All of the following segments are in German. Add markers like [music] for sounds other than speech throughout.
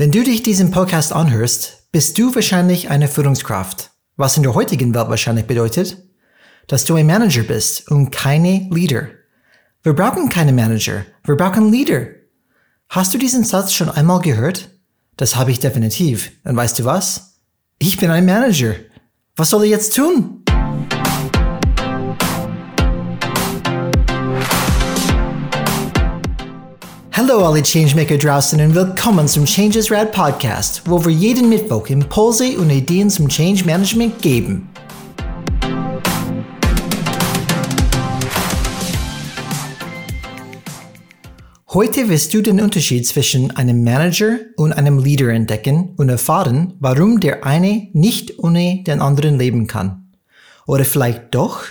Wenn du dich diesen Podcast anhörst, bist du wahrscheinlich eine Führungskraft, was in der heutigen Welt wahrscheinlich bedeutet, dass du ein Manager bist und keine Leader. Wir brauchen keine Manager, wir brauchen Leader. Hast du diesen Satz schon einmal gehört? Das habe ich definitiv. Und weißt du was? Ich bin ein Manager. Was soll ich jetzt tun? Hallo alle Changemaker draußen und willkommen zum Changes Rad Podcast, wo wir jeden Mittwoch Impulse und Ideen zum Change Management geben. Heute wirst du den Unterschied zwischen einem Manager und einem Leader entdecken und erfahren, warum der eine nicht ohne den anderen leben kann. Oder vielleicht doch?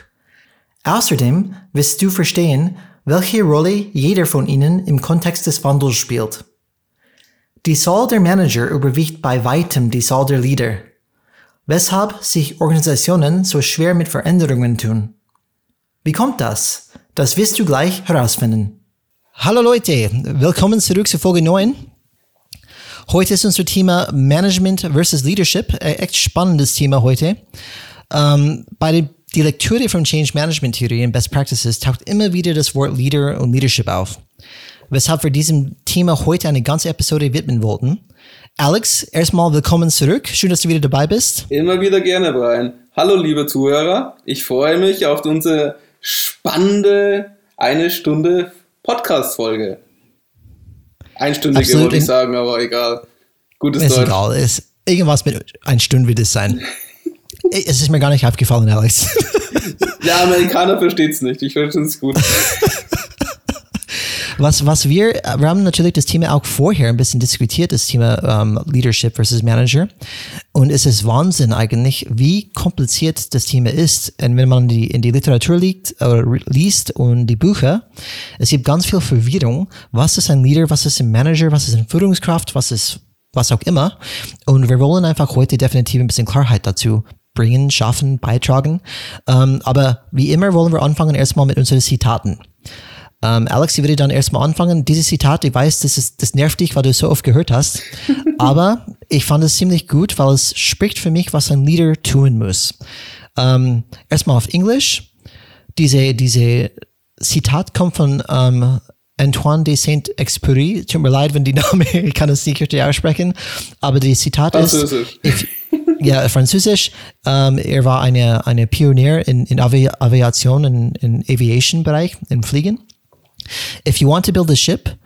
Außerdem wirst du verstehen, welche Rolle jeder von ihnen im Kontext des Wandels spielt. Die Zahl der Manager überwiegt bei weitem die Zahl der Leader, weshalb sich Organisationen so schwer mit Veränderungen tun. Wie kommt das? Das wirst du gleich herausfinden. Hallo Leute, willkommen zurück zu Folge 9. Heute ist unser Thema Management versus Leadership. Ein echt spannendes Thema heute. Ähm, bei den die Lektüre von Change Management Theory und Best Practices taucht immer wieder das Wort Leader und Leadership auf, weshalb wir diesem Thema heute eine ganze Episode widmen wollten. Alex, erstmal willkommen zurück. Schön, dass du wieder dabei bist. Immer wieder gerne, Brian. Hallo, liebe Zuhörer. Ich freue mich auf unsere spannende eine Stunde Podcast-Folge. Einstündige wollte ich sagen, aber egal. Gutes ist Deutsch. Egal. Ist irgendwas mit ein Stunde wird es sein. [laughs] Es ist mir gar nicht aufgefallen, Alex. [laughs] Ja, Amerikaner versteht es nicht. Ich verstehe es gut. [laughs] Was, was wir, wir haben natürlich das Thema auch vorher ein bisschen diskutiert, das Thema ähm, Leadership versus Manager. Und es ist Wahnsinn eigentlich, wie kompliziert das Thema ist. Und wenn man die, in die Literatur liegt, oder liest und die Bücher, es gibt ganz viel Verwirrung. Was ist ein Leader? Was ist ein Manager? Was ist eine Führungskraft? Was ist was auch immer. Und wir wollen einfach heute definitiv ein bisschen Klarheit dazu bringen, schaffen, beitragen. Ähm, aber wie immer wollen wir anfangen erstmal mit unseren Zitaten. Ähm, Alex, ich würde dann erstmal anfangen. Dieses Zitat, ich weiß, das, ist, das nervt dich, weil du es so oft gehört hast. [laughs] aber ich fand es ziemlich gut, weil es spricht für mich, was ein Leader tun muss. Ähm, erstmal auf Englisch. Diese, diese Zitat kommt von ähm, Antoine de Saint-Exupéry. Tut mir leid, wenn die Name, [laughs] ich kann es nicht richtig aussprechen, aber die Zitat ist, if, ja, Französisch. Ähm, er war eine, eine Pionier in, in Avi Aviation, in, in Aviation-Bereich, im Fliegen. If you want to build a ship,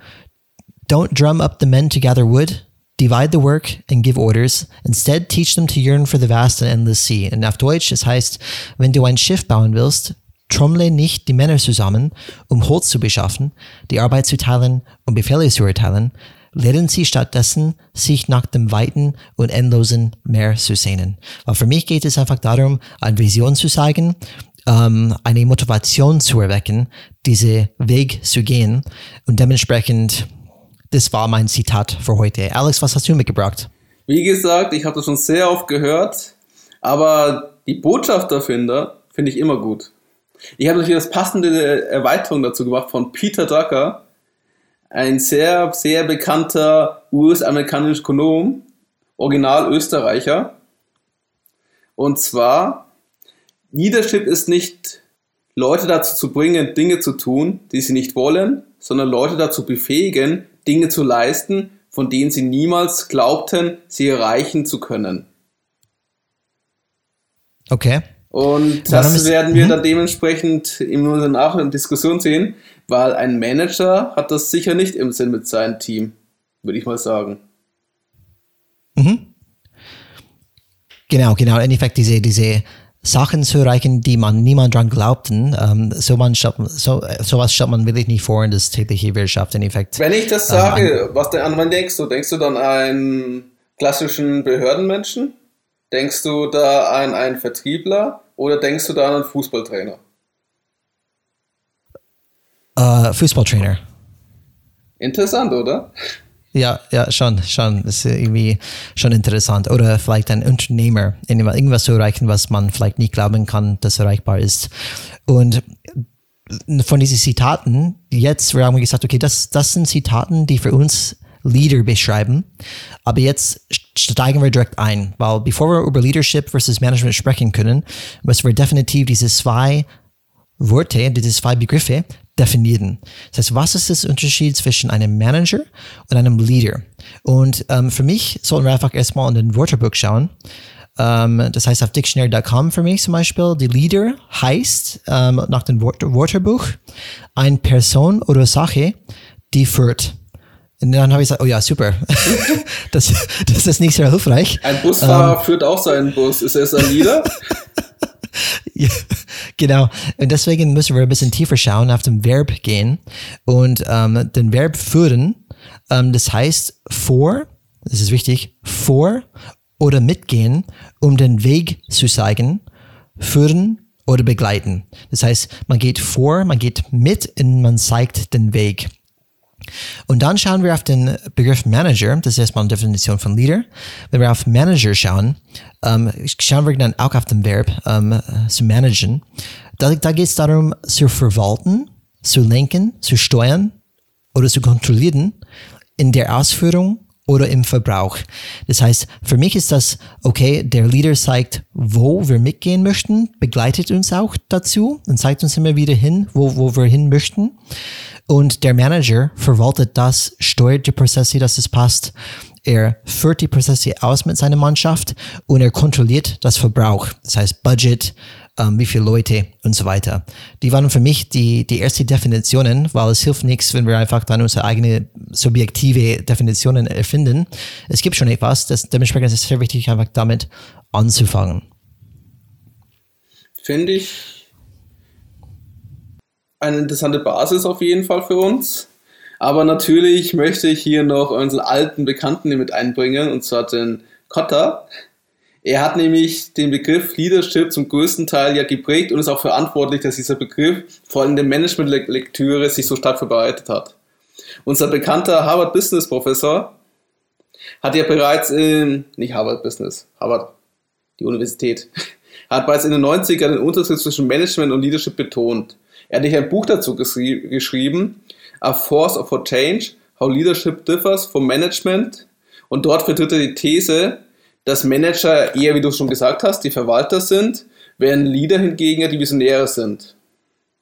don't drum up the men to gather wood, divide the work and give orders. Instead, teach them to yearn for the vast and endless sea. Und auf Deutsch, es heißt, wenn du ein Schiff bauen willst, trommle nicht die Männer zusammen, um Holz zu beschaffen, die Arbeit zu teilen und Befehle zu erteilen, Lehren Sie stattdessen, sich nach dem weiten und endlosen Meer zu sehnen. Weil für mich geht es einfach darum, eine Vision zu zeigen, ähm, eine Motivation zu erwecken, diese Weg zu gehen. Und dementsprechend, das war mein Zitat für heute. Alex, was hast du mitgebracht? Wie gesagt, ich habe das schon sehr oft gehört, aber die Botschafterfinder finde ich immer gut. Ich habe natürlich das passende Erweiterung dazu gemacht von Peter Drucker, ein sehr, sehr bekannter US-amerikanischer Ökonom, original Österreicher. Und zwar, Leadership ist nicht Leute dazu zu bringen, Dinge zu tun, die sie nicht wollen, sondern Leute dazu befähigen, Dinge zu leisten, von denen sie niemals glaubten, sie erreichen zu können. Okay. Und das werden wir mhm. dann dementsprechend in unserer Nach- und Diskussion sehen, weil ein Manager hat das sicher nicht im Sinn mit seinem Team, würde ich mal sagen. Mhm. Genau, genau. Im Endeffekt diese, diese Sachen zu erreichen, die man niemand dran glaubten, ähm, so man stellt, so, sowas stellt man wirklich nicht vor in das tägliche Wirtschaft. In Effekt. Wenn ich das sage, ähm, was du an wann denkst du? Denkst du dann an einen klassischen Behördenmenschen? Denkst du da an einen Vertriebler? Oder denkst du da an einen Fußballtrainer? Uh, Fußballtrainer. Interessant, oder? Ja, ja, schon, schon. Das ist irgendwie schon interessant. Oder vielleicht ein Unternehmer, irgendwas zu erreichen, was man vielleicht nicht glauben kann, dass erreichbar ist. Und von diesen Zitaten, jetzt, wir haben gesagt, okay, das, das sind Zitaten, die für uns Leader beschreiben. Aber jetzt steigen wir direkt ein, weil bevor wir über Leadership versus Management sprechen können, müssen wir definitiv diese zwei Worte, diese zwei Begriffe definieren. Das heißt, was ist das Unterschied zwischen einem Manager und einem Leader? Und ähm, für mich sollten wir einfach erstmal in den Wörterbuch schauen. Ähm, das heißt auf dictionary.com für mich zum Beispiel, die Leader heißt ähm, nach dem Wörterbuch eine Person oder Sache, die führt. Und dann habe ich gesagt, oh ja, super. [laughs] das, das ist nicht sehr hilfreich. Ein Busfahrer ähm, führt auch seinen Bus. Ist er ein Leader? [laughs] ja, genau. Und deswegen müssen wir ein bisschen tiefer schauen, auf den Verb gehen. Und ähm, den Verb führen, ähm, das heißt vor, das ist wichtig, vor oder mitgehen, um den Weg zu zeigen, führen oder begleiten. Das heißt, man geht vor, man geht mit und man zeigt den Weg. Und dann schauen wir auf den Begriff Manager, das ist erstmal eine Definition von Leader. Wenn wir auf Manager schauen, ähm, schauen wir dann auch auf den Verb ähm, zu managen. Da, da geht es darum, zu verwalten, zu lenken, zu steuern oder zu kontrollieren in der Ausführung oder im Verbrauch. Das heißt, für mich ist das, okay, der Leader zeigt, wo wir mitgehen möchten, begleitet uns auch dazu und zeigt uns immer wieder hin, wo, wo wir hin möchten. Und der Manager verwaltet das, steuert die Prozesse, dass es passt. Er führt die Prozesse aus mit seiner Mannschaft und er kontrolliert das Verbrauch. Das heißt Budget, ähm, wie viele Leute und so weiter. Die waren für mich die, die ersten Definitionen, weil es hilft nichts, wenn wir einfach dann unsere eigene subjektive Definitionen erfinden. Es gibt schon etwas, das, dementsprechend ist es sehr wichtig, einfach damit anzufangen. Finde ich eine interessante Basis auf jeden Fall für uns. Aber natürlich möchte ich hier noch unseren alten Bekannten mit einbringen, und zwar den Kotter. Er hat nämlich den Begriff Leadership zum größten Teil ja geprägt und ist auch verantwortlich, dass dieser Begriff vor allem in der Management-Lektüre sich so stark verbreitet hat. Unser bekannter Harvard Business Professor hat ja bereits in, nicht Harvard Business, Harvard, die Universität, [laughs] hat bereits in den 90ern den Unterschied zwischen Management und Leadership betont. Er hat nicht ein Buch dazu geschrieben, A Force for Change, How Leadership Differs from Management. Und dort vertritt er die These, dass Manager eher, wie du schon gesagt hast, die Verwalter sind, während Leader hingegen die Visionäre sind.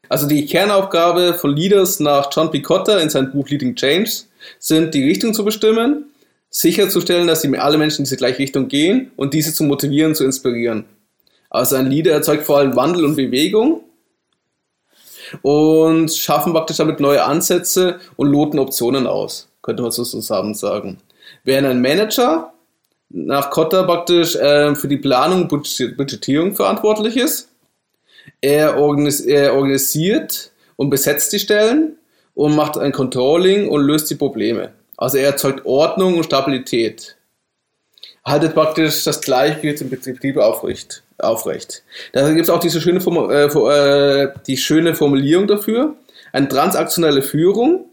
Also die Kernaufgabe von Leaders nach John Picotta in seinem Buch Leading Change sind, die Richtung zu bestimmen, sicherzustellen, dass alle Menschen in diese gleiche Richtung gehen und diese zu motivieren, zu inspirieren. Also ein Leader erzeugt vor allem Wandel und Bewegung und schaffen praktisch damit neue Ansätze und loten Optionen aus, könnte man so zusammen sagen. Während ein Manager nach Kotter praktisch äh, für die Planung und Budgetierung verantwortlich ist, er, organis er organisiert und besetzt die Stellen und macht ein Controlling und löst die Probleme. Also er erzeugt Ordnung und Stabilität. Haltet praktisch das Gleichgewicht im Betrieb aufrecht aufrecht. Da gibt es auch diese schöne, äh, äh, die schöne Formulierung dafür. Eine transaktionelle Führung,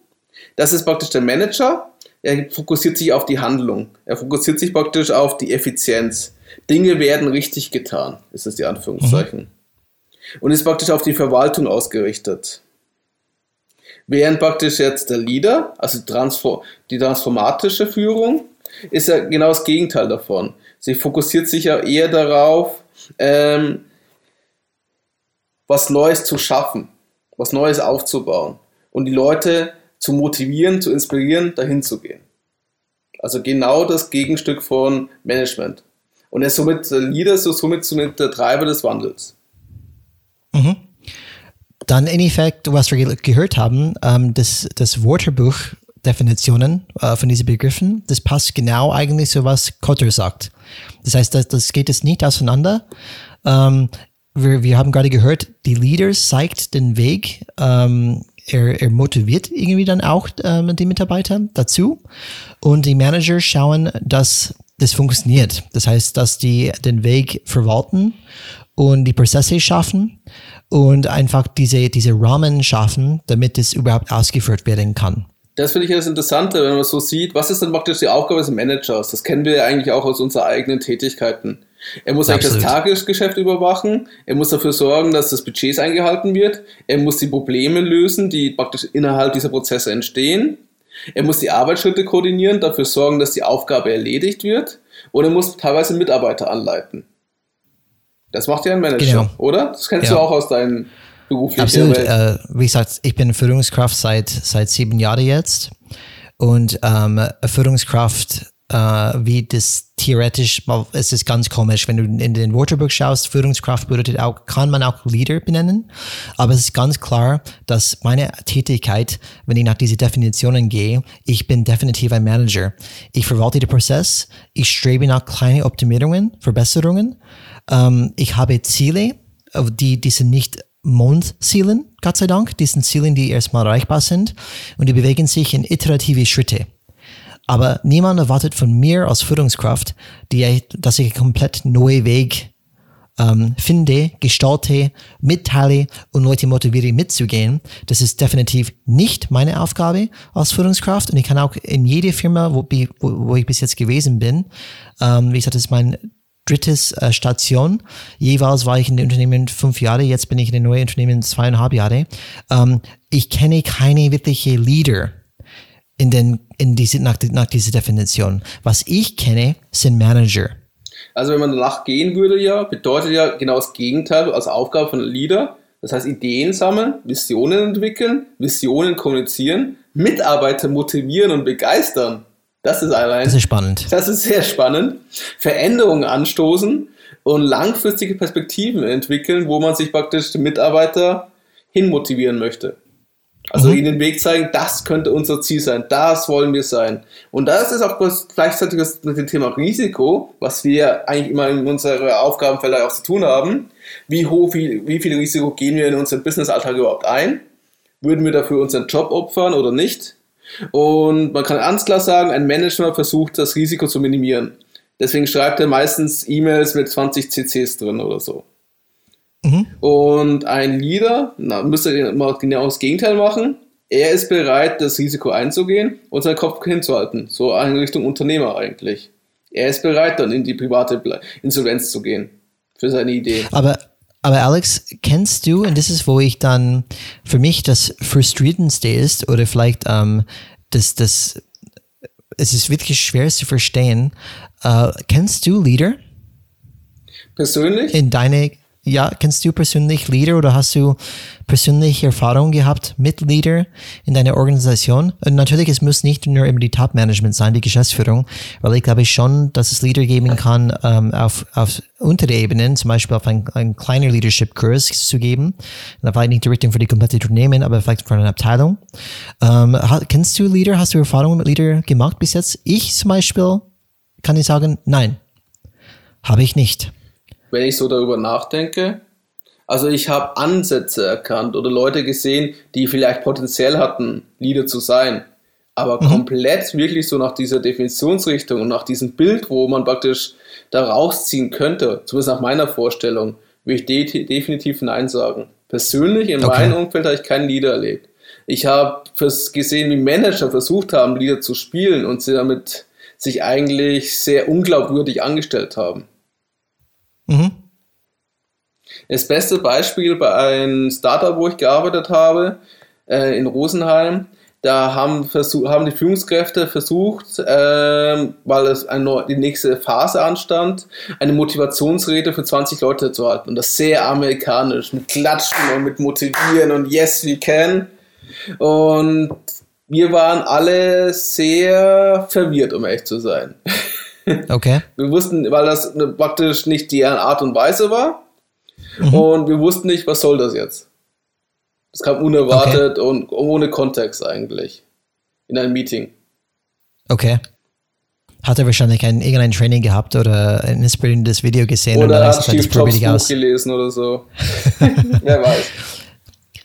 das ist praktisch der Manager. Er fokussiert sich auf die Handlung. Er fokussiert sich praktisch auf die Effizienz. Dinge werden richtig getan, ist das die Anführungszeichen. Mhm. Und ist praktisch auf die Verwaltung ausgerichtet. Während praktisch jetzt der Leader, also die transformatische Führung, ist ja genau das Gegenteil davon. Sie fokussiert sich ja eher darauf, ähm, was Neues zu schaffen, was Neues aufzubauen und die Leute zu motivieren, zu inspirieren, dahin zu gehen. Also genau das Gegenstück von Management. Und er ist somit der Leader, so somit, somit der Treiber des Wandels. Mhm. Dann in Effekt, was wir gehört haben, ähm, das, das Wörterbuch Definitionen äh, von diesen Begriffen, das passt genau eigentlich so, was Kotter sagt. Das heißt, das, das geht es nicht auseinander. Ähm, wir, wir haben gerade gehört, die Leader zeigt den Weg. Ähm, er, er motiviert irgendwie dann auch ähm, die Mitarbeiter dazu. Und die Manager schauen, dass das funktioniert. Das heißt, dass die den Weg verwalten und die Prozesse schaffen und einfach diese, diese Rahmen schaffen, damit es überhaupt ausgeführt werden kann das finde ich das Interessante, wenn man so sieht, was ist denn praktisch die Aufgabe des Managers? Das kennen wir ja eigentlich auch aus unseren eigenen Tätigkeiten. Er muss Absolut. eigentlich das Tagesgeschäft überwachen, er muss dafür sorgen, dass das Budget eingehalten wird, er muss die Probleme lösen, die praktisch innerhalb dieser Prozesse entstehen Er muss die Arbeitsschritte koordinieren, dafür sorgen, dass die Aufgabe erledigt wird und er muss teilweise Mitarbeiter anleiten. Das macht ja ein Manager, genau. oder? Das kennst ja. du auch aus deinen beruflichen Absolut. Äh, wie gesagt, ich bin Führungskraft seit, seit sieben Jahren jetzt und ähm, Führungskraft äh, wie das theoretisch, es ist ganz komisch, wenn du in den Wörterbuch schaust, Führungskraft bedeutet auch, kann man auch Leader benennen, aber es ist ganz klar, dass meine Tätigkeit, wenn ich nach diesen Definitionen gehe, ich bin definitiv ein Manager. Ich verwalte den Prozess, ich strebe nach kleinen Optimierungen, Verbesserungen, ähm, ich habe Ziele, die, die sind nicht Mondzielen, Gott sei Dank, die sind Ziele, die erstmal erreichbar sind und die bewegen sich in iterative Schritte. Aber niemand erwartet von mir als Führungskraft, die, dass ich einen komplett neuen Weg ähm, finde, gestalte, mitteile und Leute motiviere mitzugehen. Das ist definitiv nicht meine Aufgabe als Führungskraft. Und ich kann auch in jede Firma, wo, wo, wo ich bis jetzt gewesen bin, ähm, wie gesagt, das ist mein drittes Station. Jeweils war ich in dem Unternehmen fünf Jahre, jetzt bin ich in dem neuen Unternehmen zweieinhalb Jahre. Ähm, ich kenne keine wirkliche Leader in den, in diese, nach, nach dieser Definition. Was ich kenne, sind Manager. Also wenn man danach gehen würde, ja, bedeutet ja genau das Gegenteil als Aufgabe von Leader. Das heißt, Ideen sammeln, Visionen entwickeln, Visionen kommunizieren, Mitarbeiter motivieren und begeistern. Das ist allein. Das ist spannend. Das ist sehr spannend. Veränderungen anstoßen und langfristige Perspektiven entwickeln, wo man sich praktisch den Mitarbeiter hinmotivieren möchte. Also mhm. ihnen den Weg zeigen, das könnte unser Ziel sein, das wollen wir sein. Und das ist auch gleichzeitig mit dem Thema Risiko, was wir eigentlich immer in unserer Aufgabenfelder auch zu tun haben. Wie hoch, wie, wie viel Risiko gehen wir in unseren Businessalltag überhaupt ein? Würden wir dafür unseren Job opfern oder nicht? Und man kann ganz klar sagen, ein Manager versucht, das Risiko zu minimieren. Deswegen schreibt er meistens E-Mails mit 20 CCs drin oder so. Mhm. Und ein Leader na, müsste mal genau das Gegenteil machen. Er ist bereit, das Risiko einzugehen und seinen Kopf hinzuhalten. So in Richtung Unternehmer eigentlich. Er ist bereit, dann in die private Insolvenz zu gehen. Für seine Idee. Aber, aber Alex, kennst du, und das ist, wo ich dann für mich das frustrierendste ist, oder vielleicht ähm, das, das, es ist wirklich schwer zu verstehen. Äh, kennst du Leader? Persönlich? In deine, ja, kennst du persönlich Leader oder hast du persönlich Erfahrung gehabt mit Leader in deiner Organisation? Und natürlich, es muss nicht nur immer die Top-Management sein, die Geschäftsführung, weil ich glaube schon, dass es Leader geben kann ähm, auf, auf untere Ebenen, zum Beispiel auf einen, einen kleinen Leadership-Kurs zu geben. Vielleicht nicht die Richtung für die komplette Unternehmen, aber vielleicht für eine Abteilung. Ähm, kennst du Leader? Hast du Erfahrungen mit Leader gemacht bis jetzt? Ich zum Beispiel kann ich sagen, nein, habe ich nicht wenn ich so darüber nachdenke. Also ich habe Ansätze erkannt oder Leute gesehen, die vielleicht potenziell hatten, Leader zu sein. Aber mhm. komplett wirklich so nach dieser Definitionsrichtung und nach diesem Bild, wo man praktisch da rausziehen könnte, zumindest nach meiner Vorstellung, würde ich de definitiv Nein sagen. Persönlich in okay. meinem Umfeld habe ich keinen Leader erlebt. Ich habe gesehen, wie Manager versucht haben, Leader zu spielen und sie damit sich eigentlich sehr unglaubwürdig angestellt haben. Mhm. Das beste Beispiel bei einem Startup, wo ich gearbeitet habe, äh, in Rosenheim, da haben, haben die Führungskräfte versucht, äh, weil es eine, die nächste Phase anstand, eine Motivationsrede für 20 Leute zu halten. Und das sehr amerikanisch, mit Klatschen und mit Motivieren und Yes, we can. Und wir waren alle sehr verwirrt, um echt zu sein. [laughs] Okay. Wir wussten, weil das praktisch nicht die Art und Weise war. Mhm. Und wir wussten nicht, was soll das jetzt. Das kam unerwartet okay. und ohne Kontext eigentlich. In einem Meeting. Okay. Hat er wahrscheinlich ein, irgendein Training gehabt oder ein inspirierendes Video gesehen oder und dann hat Steve Jobs Buch gelesen oder so. [laughs] Wer weiß.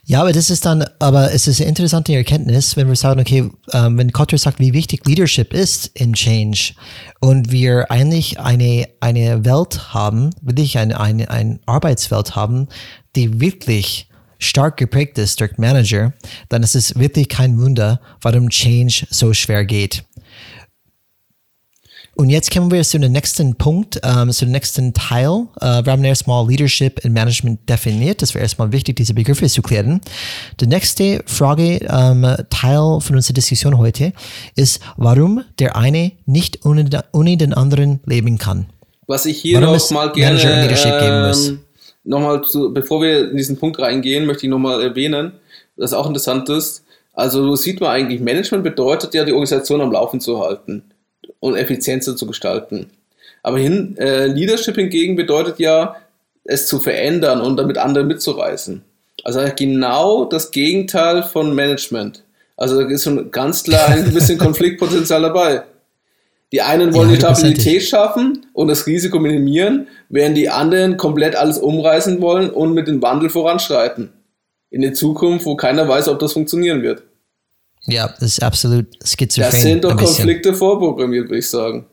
Ja, aber das ist dann, aber es ist eine interessante Erkenntnis, wenn wir sagen, okay, ähm, wenn Kotter sagt, wie wichtig Leadership ist in Change und wir eigentlich eine, eine Welt haben, wirklich eine, eine, eine Arbeitswelt haben, die wirklich stark geprägt ist durch Manager, dann ist es wirklich kein Wunder, warum Change so schwer geht. Und jetzt kommen wir zu dem nächsten Punkt, ähm, zu dem nächsten Teil. Äh, wir haben erstmal Leadership und Management definiert. Das wäre erstmal wichtig, diese Begriffe zu klären. Die nächste Frage, ähm, Teil von unserer Diskussion heute, ist, warum der eine nicht ohne, ohne den anderen leben kann. Was ich hier warum noch mal gerne ähm, nochmal zu, bevor wir in diesen Punkt reingehen, möchte ich nochmal erwähnen, das auch interessant ist. Also sieht man eigentlich, Management bedeutet ja, die Organisation am Laufen zu halten und effizienter zu gestalten. Aber hin, äh, Leadership hingegen bedeutet ja, es zu verändern und damit andere mitzureißen. Also genau das Gegenteil von Management. Also da ist schon ganz klar ein bisschen [laughs] Konfliktpotenzial dabei. Die einen wollen ja, die Stabilität schaffen und das Risiko minimieren, während die anderen komplett alles umreißen wollen und mit dem Wandel voranschreiten. In die Zukunft, wo keiner weiß, ob das funktionieren wird. Ja, das ist absolut schizophren. Das sind doch Konflikte vorprogrammiert, würde ich sagen.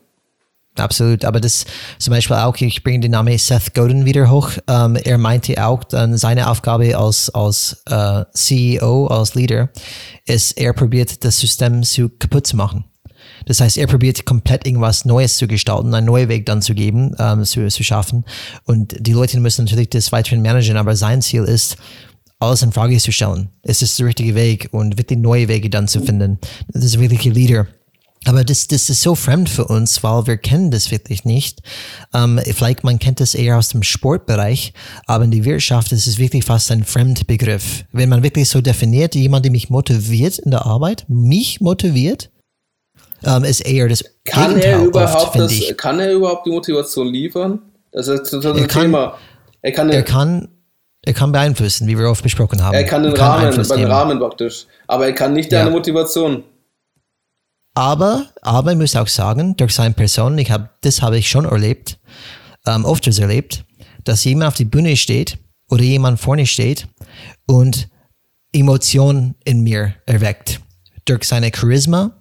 Absolut, aber das zum Beispiel auch, ich bringe den Namen Seth Godin wieder hoch. Ähm, er meinte auch, dann seine Aufgabe als, als äh, CEO, als Leader, ist, er probiert das System zu kaputt zu machen. Das heißt, er probiert komplett irgendwas Neues zu gestalten, einen neuen Weg dann zu geben, ähm, zu, zu schaffen. Und die Leute müssen natürlich das weiterhin managen, aber sein Ziel ist, alles in Frage zu stellen. Es ist der richtige Weg und wirklich neue Wege dann zu finden. Das ist wirklich ein Leader. Aber das, das ist so fremd für uns, weil wir kennen das wirklich nicht. Ähm, vielleicht man kennt das eher aus dem Sportbereich, aber in der Wirtschaft ist es wirklich fast ein Fremdbegriff. Wenn man wirklich so definiert, jemand, der mich motiviert in der Arbeit, mich motiviert, ähm, ist eher das kann Gegenteil er überhaupt oft, das, Kann er überhaupt die Motivation liefern? Das ist das er kann, Thema. Er kann, er kann er kann beeinflussen, wie wir oft besprochen haben. Er kann den Rahmen, beim Rahmen praktisch. Aber er kann nicht deine ja. Motivation. Aber, aber ich muss auch sagen, durch seine Person, ich hab, das habe ich schon erlebt, ähm, oft erlebt, dass jemand auf die Bühne steht oder jemand vorne steht und Emotionen in mir erweckt. Durch seine Charisma,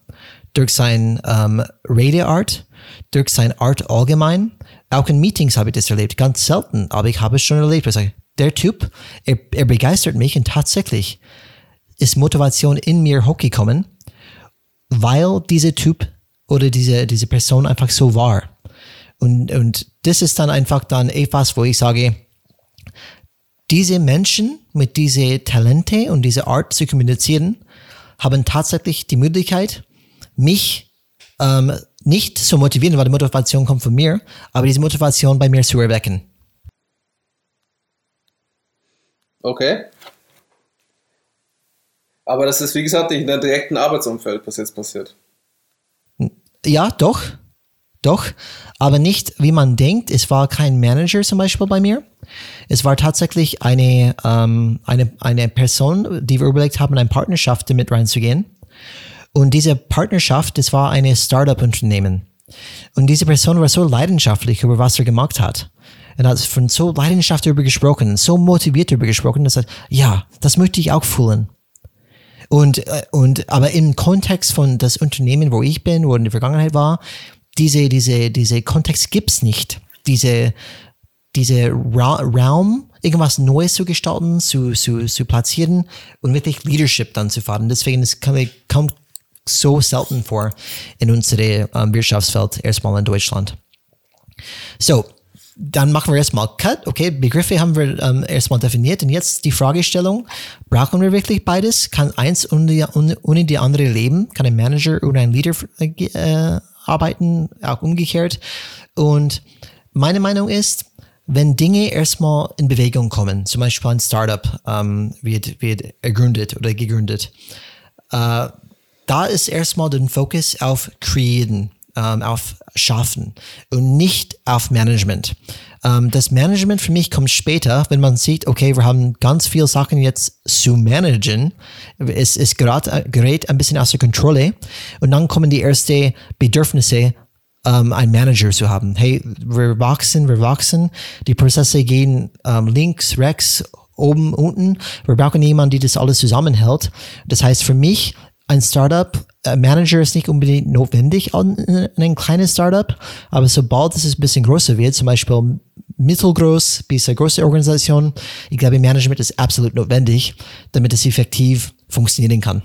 durch sein ähm, Redeart, durch seine Art allgemein. Auch in Meetings habe ich das erlebt, ganz selten, aber ich habe es schon erlebt. Ich sage, der Typ, er, er begeistert mich und tatsächlich ist Motivation in mir hochgekommen, weil dieser Typ oder diese, diese Person einfach so war. Und, und das ist dann einfach dann etwas, wo ich sage, diese Menschen mit diese Talente und diese Art zu kommunizieren, haben tatsächlich die Möglichkeit, mich ähm, nicht zu motivieren, weil die Motivation kommt von mir, aber diese Motivation bei mir zu erwecken. Okay. Aber das ist, wie gesagt, nicht in einem direkten Arbeitsumfeld, was jetzt passiert. Ja, doch. Doch. Aber nicht, wie man denkt. Es war kein Manager zum Beispiel bei mir. Es war tatsächlich eine, ähm, eine, eine Person, die wir überlegt haben, eine Partnerschaft mit reinzugehen. Und diese Partnerschaft, das war eine Startup-Unternehmen. Und diese Person war so leidenschaftlich über was er gemacht hat. Er hat von so Leidenschaft darüber gesprochen, so motiviert darüber gesprochen, dass er, ja, das möchte ich auch fühlen. Und, äh, und, aber im Kontext von das Unternehmen, wo ich bin, wo in der Vergangenheit war, diese, diese, diese Kontext gibt's nicht. Diese, diese Ra Raum, irgendwas Neues zu gestalten, zu, zu, zu platzieren und wirklich Leadership dann zu fahren. Deswegen es kommt so selten vor in unserem um, Wirtschaftsfeld, erstmal in Deutschland. So, dann machen wir erstmal Cut. Okay, Begriffe haben wir ähm, erstmal definiert. Und jetzt die Fragestellung, brauchen wir wirklich beides? Kann eins ohne die, ohne die andere leben? Kann ein Manager oder ein Leader äh, arbeiten? Auch umgekehrt. Und meine Meinung ist, wenn Dinge erstmal in Bewegung kommen, zum Beispiel ein Startup ähm, wird, wird ergründet oder gegründet, äh, da ist erstmal der Fokus auf Kreieren ähm, auf Schaffen und nicht auf Management. Ähm, das Management für mich kommt später, wenn man sieht, okay, wir haben ganz viele Sachen jetzt zu managen. Es, es gerät, gerät ein bisschen außer Kontrolle und dann kommen die ersten Bedürfnisse um, einen Manager zu haben. Hey, wir wachsen, wir wachsen. Die Prozesse gehen um, links, rechts, oben, unten. Wir brauchen jemanden, der das alles zusammenhält. Das heißt, für mich ein Startup, äh, Manager ist nicht unbedingt notwendig an, in einem kleinen Startup, aber sobald es ein bisschen größer wird, zum Beispiel mittelgroß bis eine große Organisation, ich glaube, Management ist absolut notwendig, damit es effektiv funktionieren kann.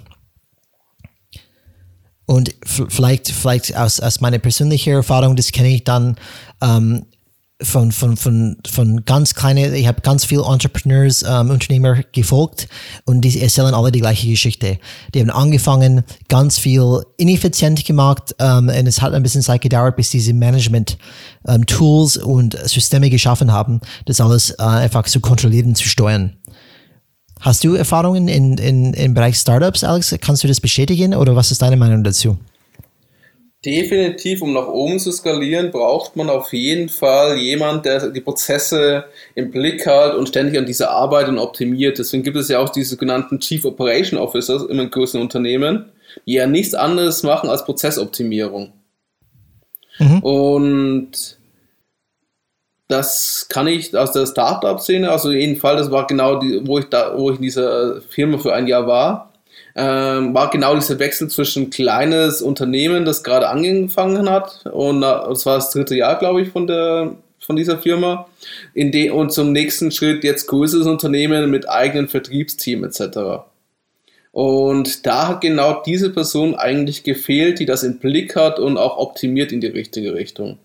Und vielleicht, vielleicht aus, aus meiner persönlichen Erfahrung, das kenne ich dann ähm, von, von, von, von ganz kleine, ich habe ganz viele Entrepreneurs, ähm, Unternehmer gefolgt und die erzählen alle die gleiche Geschichte. Die haben angefangen, ganz viel ineffizient gemacht ähm, und es hat ein bisschen Zeit gedauert, bis diese Management ähm, und Systeme geschaffen haben, das alles äh, einfach zu kontrollieren, zu steuern. Hast du Erfahrungen in, in, im Bereich Startups, Alex? Kannst du das bestätigen oder was ist deine Meinung dazu? Definitiv, um nach oben zu skalieren, braucht man auf jeden Fall jemand, der die Prozesse im Blick hat und ständig an dieser arbeitet und optimiert. Deswegen gibt es ja auch diese sogenannten Chief Operation Officers in einem größeren Unternehmen, die ja nichts anderes machen als Prozessoptimierung. Mhm. Und das kann ich aus der Startup-Szene, also jeden Fall, das war genau die, wo ich da, wo ich in dieser Firma für ein Jahr war ähm, war genau dieser Wechsel zwischen kleines Unternehmen, das gerade angefangen hat und das war das dritte Jahr, glaube ich, von der von dieser Firma in de und zum nächsten Schritt jetzt größeres Unternehmen mit eigenen Vertriebsteam etc. Und da hat genau diese Person eigentlich gefehlt, die das im Blick hat und auch optimiert in die richtige Richtung.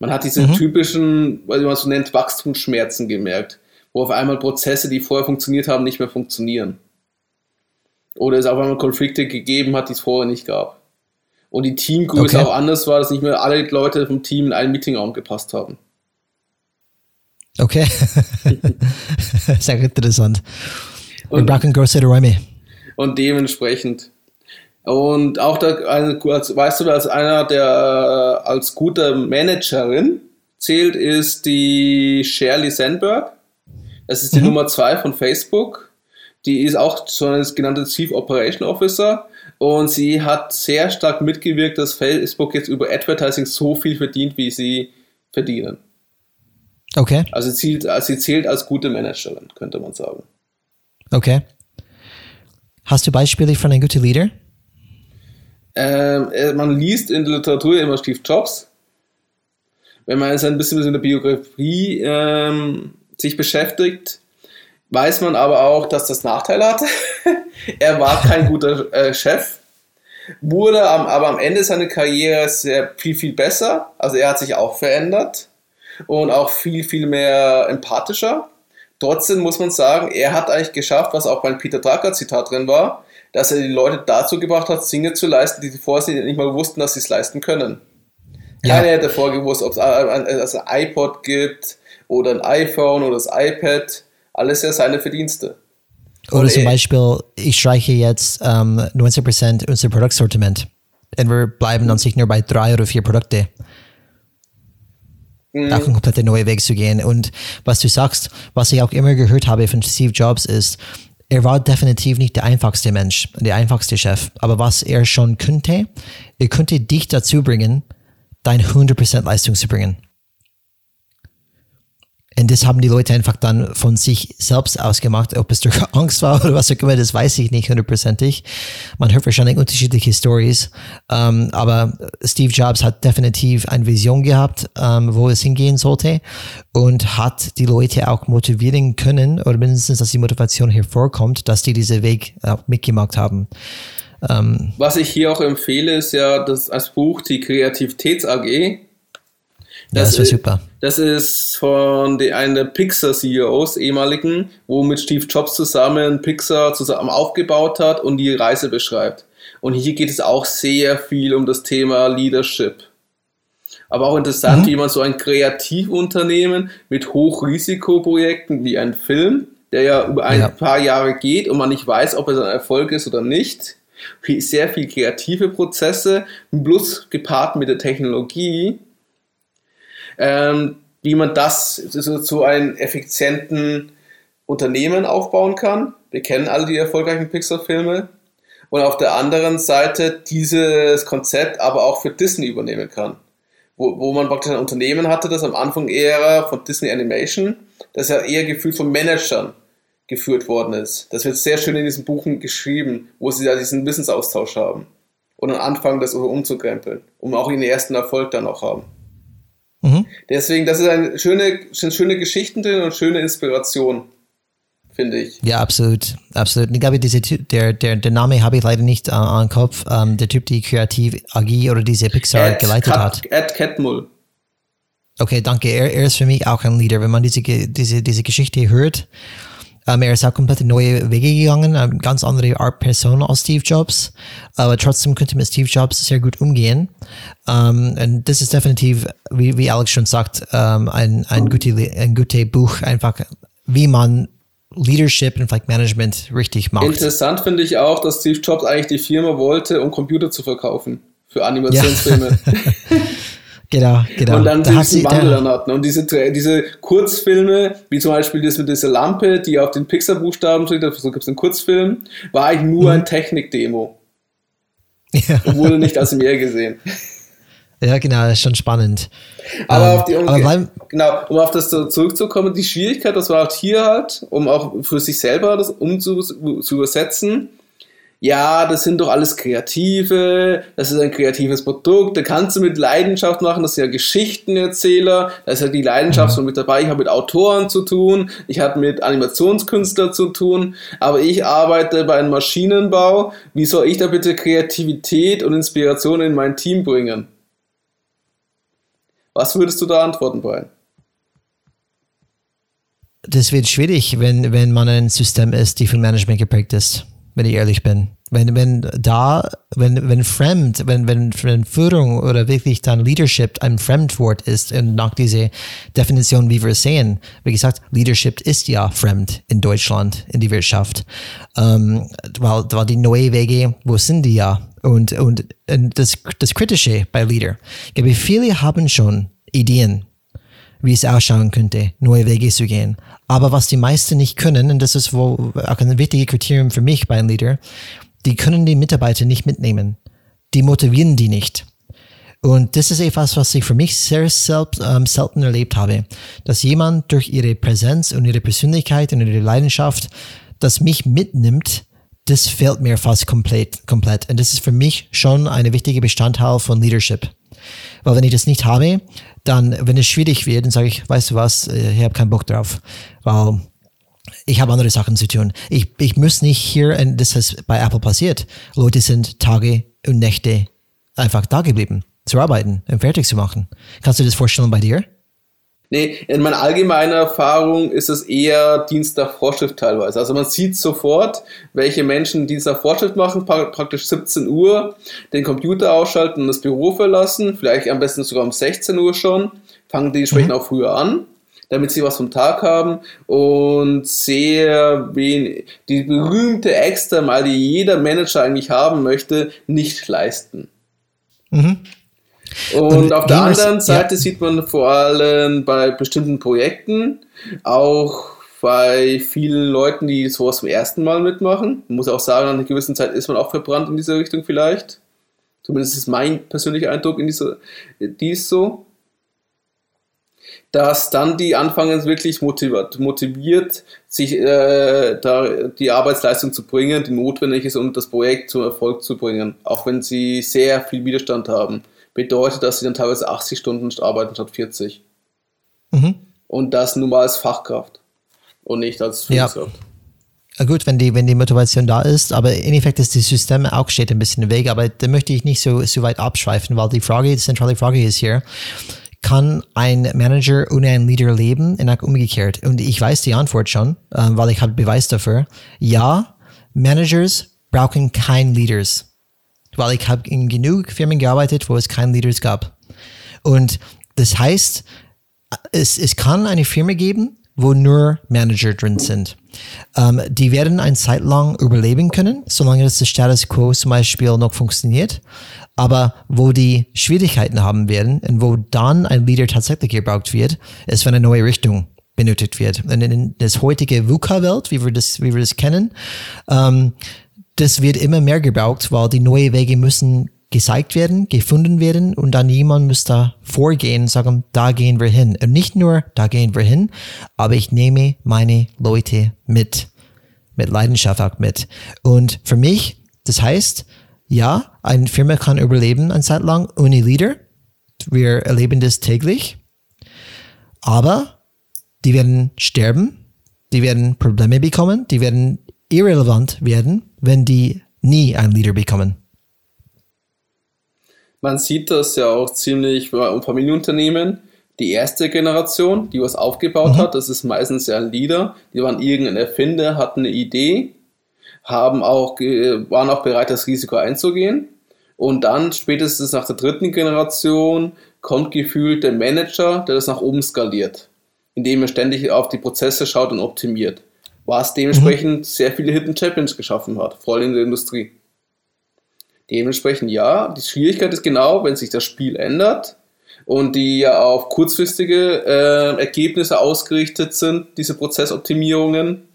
Man hat diese mhm. typischen, was man so nennt, Wachstumsschmerzen gemerkt, wo auf einmal Prozesse, die vorher funktioniert haben, nicht mehr funktionieren. Oder es auf einmal Konflikte gegeben hat, die es vorher nicht gab. Und die Teamgröße okay. auch anders war, dass nicht mehr alle Leute vom Team in einen Meetingraum gepasst haben. Okay. [laughs] Sehr interessant. Und, Wir größere Räume. Und dementsprechend. Und auch da, als, weißt du, als einer, der äh, als guter Managerin zählt, ist die Shirley Sandberg. Das ist die mhm. Nummer zwei von Facebook. Die ist auch so ein genannter Chief Operation Officer und sie hat sehr stark mitgewirkt, dass Facebook jetzt über Advertising so viel verdient, wie sie verdienen. Okay. Also sie zählt, also sie zählt als gute Managerin, könnte man sagen. Okay. Hast du Beispiele von einem guten Leader? Ähm, äh, man liest in der Literatur immer Steve Jobs. Wenn man jetzt ein bisschen mit der Biografie ähm, sich beschäftigt, weiß man aber auch, dass das Nachteile hatte. [laughs] er war kein [laughs] guter äh, Chef, wurde am, aber am Ende seiner Karriere sehr viel, viel besser. Also er hat sich auch verändert und auch viel, viel mehr empathischer. Trotzdem muss man sagen, er hat eigentlich geschafft, was auch beim Peter Drucker Zitat drin war, dass er die Leute dazu gebracht hat, Dinge zu leisten, die vorher nicht mal wussten, dass sie es leisten können. Keiner ja. hätte vorgewusst, ob es ein, ein iPod gibt oder ein iPhone oder das iPad alles ja seine Verdienste. Oder zum Beispiel, ich streiche jetzt ähm, 90% unser Produktsortiment und wir bleiben an sich nur bei drei oder vier Produkte. Mhm. Auch ein komplett neuer Weg zu gehen. Und was du sagst, was ich auch immer gehört habe von Steve Jobs ist, er war definitiv nicht der einfachste Mensch, der einfachste Chef. Aber was er schon könnte, er könnte dich dazu bringen, dein 100% Leistung zu bringen. Und das haben die Leute einfach dann von sich selbst ausgemacht. Ob es durch [laughs] Angst war oder was auch immer, das weiß ich nicht hundertprozentig. Man hört wahrscheinlich unterschiedliche Stories. Ähm, aber Steve Jobs hat definitiv eine Vision gehabt, ähm, wo es hingehen sollte und hat die Leute auch motivieren können oder mindestens, dass die Motivation hervorkommt, dass die diesen Weg auch mitgemacht haben. Ähm, was ich hier auch empfehle, ist ja das als Buch die Kreativitäts AG das, das wäre super. Das ist von einem der Pixar-CEOs, ehemaligen, wo mit Steve Jobs zusammen Pixar zusammen aufgebaut hat und die Reise beschreibt. Und hier geht es auch sehr viel um das Thema Leadership. Aber auch interessant, mhm. wie man so ein Kreativunternehmen mit Hochrisikoprojekten wie ein Film, der ja über ein ja. paar Jahre geht und man nicht weiß, ob es ein Erfolg ist oder nicht, sehr viel kreative Prozesse, plus gepaart mit der Technologie, ähm, wie man das so zu einem effizienten Unternehmen aufbauen kann. Wir kennen alle die erfolgreichen Pixar-Filme. Und auf der anderen Seite dieses Konzept aber auch für Disney übernehmen kann. Wo, wo man praktisch ein Unternehmen hatte, das am Anfang eher von Disney Animation, das ja eher gefühlt von Managern geführt worden ist. Das wird sehr schön in diesen Buchen geschrieben, wo sie ja diesen Wissensaustausch haben. Und dann anfangen, das umzukrempeln, um auch ihren ersten Erfolg dann auch haben. Mhm. Deswegen, das ist eine schöne, sind schöne Geschichten drin und schöne Inspiration finde ich. Ja, absolut, absolut. Ich glaube, diese der, der, der Name habe ich leider nicht äh, an Kopf. Ähm, der Typ, die kreativ AG oder diese Pixar Ed geleitet Cat, hat. Ed Catmull. Okay, danke. Er, er ist für mich auch ein Leader. Wenn man diese, diese, diese Geschichte hört, ähm, er ist auch komplett neue Wege gegangen, eine ganz andere Art Person als Steve Jobs, aber trotzdem könnte mit Steve Jobs sehr gut umgehen. Ähm, und das ist definitiv, wie, wie Alex schon sagt, ähm, ein, ein, gute, ein gutes Buch, einfach wie man Leadership und vielleicht Management richtig macht. Interessant finde ich auch, dass Steve Jobs eigentlich die Firma wollte, um Computer zu verkaufen. Für Animationsfilme. [laughs] Genau, genau. Und dann Da hat diesen sie- Wandel da- dann hatten. Und diese, diese Kurzfilme, wie zum Beispiel das mit dieser Lampe, die auf den Pixar-Buchstaben steht, so gibt es einen Kurzfilm, war eigentlich nur ein Technik-Demo Ja, und [laughs] wurde nicht als mehr gesehen. [laughs] ja, genau, das ist schon spannend. Aber Ähm, auf die aber bleib- genau, um auf das zurückzukommen, die Schwierigkeit, das war auch hier halt, um auch für sich selber das umzu zu übersetzen. Ja, das sind doch alles Kreative, das ist ein kreatives Produkt, da kannst du mit Leidenschaft machen, das sind ja Geschichtenerzähler, da ist ja die Leidenschaft schon mit dabei, ich habe mit Autoren zu tun, ich habe mit Animationskünstlern zu tun, aber ich arbeite bei einem Maschinenbau, wie soll ich da bitte Kreativität und Inspiration in mein Team bringen? Was würdest du da antworten, Brian? das wird schwierig, wenn, wenn man ein System ist, die von Management geprägt ist, wenn ich ehrlich bin. Wenn, wenn da, wenn, wenn fremd, wenn, wenn, wenn Führung oder wirklich dann Leadership ein Fremdwort ist und nach dieser Definition, wie wir es sehen, wie gesagt, Leadership ist ja fremd in Deutschland, in die Wirtschaft. Ähm, weil, weil die neuen Wege, wo sind die ja? Und, und, und das, das Kritische bei Leader. Ich glaube, viele haben schon Ideen, wie es ausschauen könnte, neue Wege zu gehen. Aber was die meisten nicht können, und das ist wo auch ein wichtiges Kriterium für mich bei einem Leader, die können die Mitarbeiter nicht mitnehmen. Die motivieren die nicht. Und das ist etwas, was ich für mich sehr selbst, ähm, selten erlebt habe, dass jemand durch ihre Präsenz und ihre Persönlichkeit und ihre Leidenschaft das mich mitnimmt, das fehlt mir fast komplett, komplett. Und das ist für mich schon eine wichtige Bestandteil von Leadership. Weil wenn ich das nicht habe, dann, wenn es schwierig wird, dann sage ich, weißt du was, äh, ich habe keinen Bock drauf. Weil ich habe andere Sachen zu tun. Ich, ich muss nicht hier, und das ist bei Apple passiert, Leute sind Tage und Nächte einfach da geblieben, zu arbeiten und fertig zu machen. Kannst du das vorstellen bei dir? Nee, in meiner allgemeinen Erfahrung ist es eher Dienst nach Vorschrift teilweise. Also man sieht sofort, welche Menschen Dienst nach Vorschrift machen, pra- praktisch 17 Uhr, den Computer ausschalten und das Büro verlassen, vielleicht am besten sogar um 16 Uhr schon, fangen die entsprechend auch früher an, damit sie was vom Tag haben und sehr wenig, die berühmte Extra mal, die jeder Manager eigentlich haben möchte, nicht leisten. Und, Und auf der anderen ja. Seite sieht man vor allem bei bestimmten Projekten, auch bei vielen Leuten, die sowas zum ersten Mal mitmachen. Man muss auch sagen, an einer gewissen Zeit ist man auch verbrannt in dieser Richtung vielleicht. Zumindest ist mein persönlicher Eindruck in dieser, dies so. Dass dann die anfangen wirklich motiviert, motiviert sich äh, da die Arbeitsleistung zu bringen, die notwendig ist, um das Projekt zum Erfolg zu bringen. Auch wenn sie sehr viel Widerstand haben bedeutet, dass sie dann teilweise 80 Stunden arbeiten statt 40. Mhm. Und das nur mal als Fachkraft und nicht als. Führungskraft. Ja, Gut, wenn die, wenn die Motivation da ist, aber im Endeffekt ist das System auch steht ein bisschen im Weg, aber da möchte ich nicht so, so weit abschweifen, weil die Frage, die zentrale Frage ist hier, kann ein Manager ohne einen Leader leben und auch umgekehrt? Und ich weiß die Antwort schon, ähm, weil ich habe Beweis dafür. Ja, Managers brauchen kein Leaders, weil ich habe in genug Firmen gearbeitet, wo es kein Leaders gab. Und das heißt, es, es kann eine Firma geben, wo nur Manager drin sind. Ähm, die werden eine Zeit lang überleben können, solange das Status Quo zum Beispiel noch funktioniert. Aber wo die Schwierigkeiten haben werden und wo dann ein Leader tatsächlich gebraucht wird, ist, wenn eine neue Richtung benötigt wird. Und in das heutige VUCA-Welt, wie wir das, wie wir das kennen, ähm, das wird immer mehr gebraucht, weil die neuen Wege müssen gezeigt werden, gefunden werden und dann jemand muss da vorgehen und sagen, da gehen wir hin. Und nicht nur, da gehen wir hin, aber ich nehme meine Leute mit. Mit Leidenschaft auch mit. Und für mich, das heißt, ja, eine Firma kann überleben eine Zeit lang ohne Leader. Wir erleben das täglich. Aber die werden sterben, die werden Probleme bekommen, die werden irrelevant werden, wenn die nie einen Leader bekommen. Man sieht das ja auch ziemlich bei Familienunternehmen. Die erste Generation, die was aufgebaut mhm. hat, das ist meistens ja ein Leader. Die waren irgendein Erfinder, hatten eine Idee, haben auch, waren auch bereit, das Risiko einzugehen. Und dann spätestens nach der dritten Generation kommt gefühlt der Manager, der das nach oben skaliert, indem er ständig auf die Prozesse schaut und optimiert. Was dementsprechend mhm. sehr viele Hidden Champions geschaffen hat, vor allem in der Industrie. Dementsprechend ja, die Schwierigkeit ist genau, wenn sich das Spiel ändert und die ja auf kurzfristige äh, Ergebnisse ausgerichtet sind, diese Prozessoptimierungen,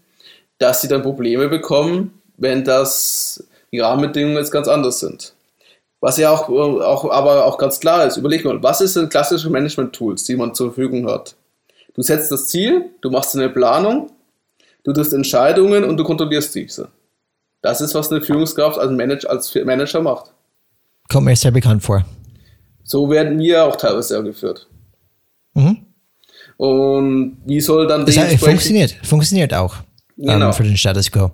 dass sie dann Probleme bekommen, wenn das die Rahmenbedingungen jetzt ganz anders sind. Was ja auch, auch, aber auch ganz klar ist, überleg mal, was denn klassische Management-Tools, die man zur Verfügung hat? Du setzt das Ziel, du machst eine Planung, du triffst Entscheidungen und du kontrollierst diese. Das ist, was eine Führungskraft als Manager, als Manager macht. Kommt mir sehr bekannt vor. So werden wir auch teilweise geführt. Mhm. Und wie soll dann das heißt, funktioniert, funktioniert auch ähm, genau. um, für den Status Quo.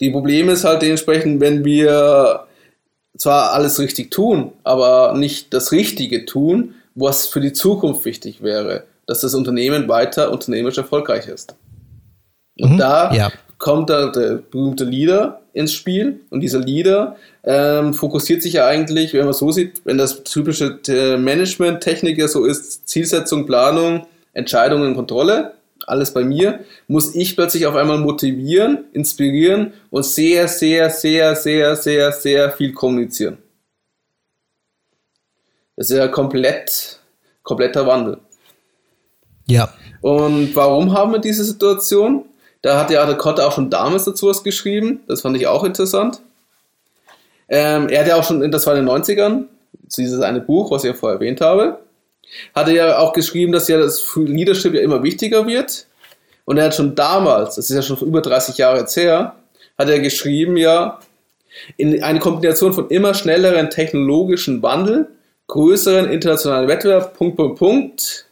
Die Probleme ist halt dementsprechend, wenn wir zwar alles richtig tun, aber nicht das Richtige tun, was für die Zukunft wichtig wäre, dass das Unternehmen weiter unternehmerisch erfolgreich ist. Und mhm, da ja. kommt da der berühmte Leader ins Spiel und dieser Leader ähm, fokussiert sich ja eigentlich, wenn man so sieht, wenn das typische äh, Management-Techniker so ist, Zielsetzung, Planung, Entscheidungen, Kontrolle, alles bei mir, muss ich plötzlich auf einmal motivieren, inspirieren und sehr, sehr, sehr, sehr, sehr, sehr viel kommunizieren. Das ist ja komplett, kompletter Wandel. Ja. Und warum haben wir diese Situation? Da hat ja der Kotte auch schon damals dazu was geschrieben. Das fand ich auch interessant. Ähm, er hat ja auch schon, das war in den 90ern, dieses eine Buch, was ich ja vorher erwähnt habe, hat er ja auch geschrieben, dass ja das Leadership ja immer wichtiger wird. Und er hat schon damals, das ist ja schon über 30 Jahre jetzt her, hat er geschrieben, ja, in eine Kombination von immer schnelleren technologischen Wandel, größeren internationalen Wettbewerb, Punkt, Punkt, Punkt,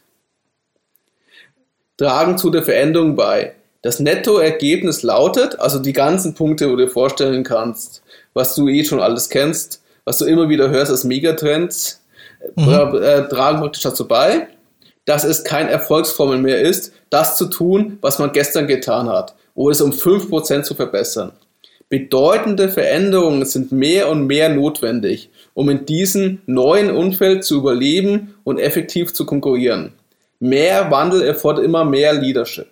tragen zu der Veränderung bei. Das Nettoergebnis lautet, also die ganzen Punkte, wo du dir vorstellen kannst, was du eh schon alles kennst, was du immer wieder hörst als Megatrends, mhm. äh, tragen praktisch dazu bei, dass es kein Erfolgsformel mehr ist, das zu tun, was man gestern getan hat, oder es um 5% zu verbessern. Bedeutende Veränderungen sind mehr und mehr notwendig, um in diesem neuen Umfeld zu überleben und effektiv zu konkurrieren. Mehr Wandel erfordert immer mehr Leadership.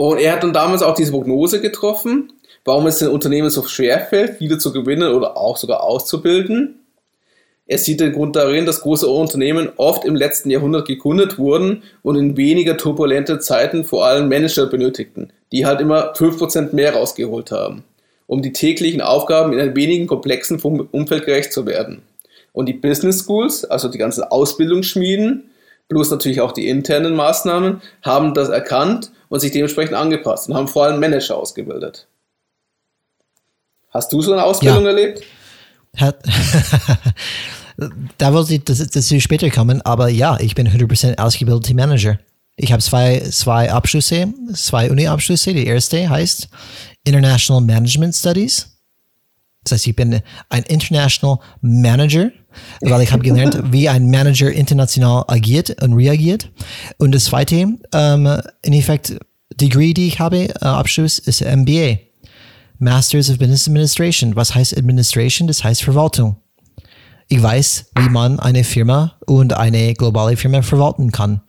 Und er hat dann damals auch diese Prognose getroffen, warum es den Unternehmen so schwer fällt, wieder zu gewinnen oder auch sogar auszubilden. Er sieht den Grund darin, dass große Unternehmen oft im letzten Jahrhundert gegründet wurden und in weniger turbulente Zeiten vor allem Manager benötigten, die halt immer 5% mehr rausgeholt haben, um die täglichen Aufgaben in einem wenigen komplexen Umfeld gerecht zu werden. Und die Business Schools, also die ganzen Ausbildungsschmieden, plus natürlich auch die internen Maßnahmen, haben das erkannt und sich dementsprechend angepasst und haben vor allem Manager ausgebildet. Hast du so eine Ausbildung ja. erlebt? Hat, [laughs] da wollte ich das, das später kommen, aber ja, ich bin 100% ausgebildeter Manager. Ich habe zwei, zwei Abschlüsse, zwei Uni-Abschlüsse. Die erste heißt International Management Studies. Das heißt, ich bin ein International Manager, weil ich habe gelernt, [laughs] wie ein Manager international agiert und reagiert. Und das zweite, ähm, in Effekt, Degree, die ich habe, äh, Abschluss, ist MBA. Masters of Business Administration. Was heißt Administration? Das heißt Verwaltung ich weiß, wie man eine Firma und eine globale Firma verwalten kann.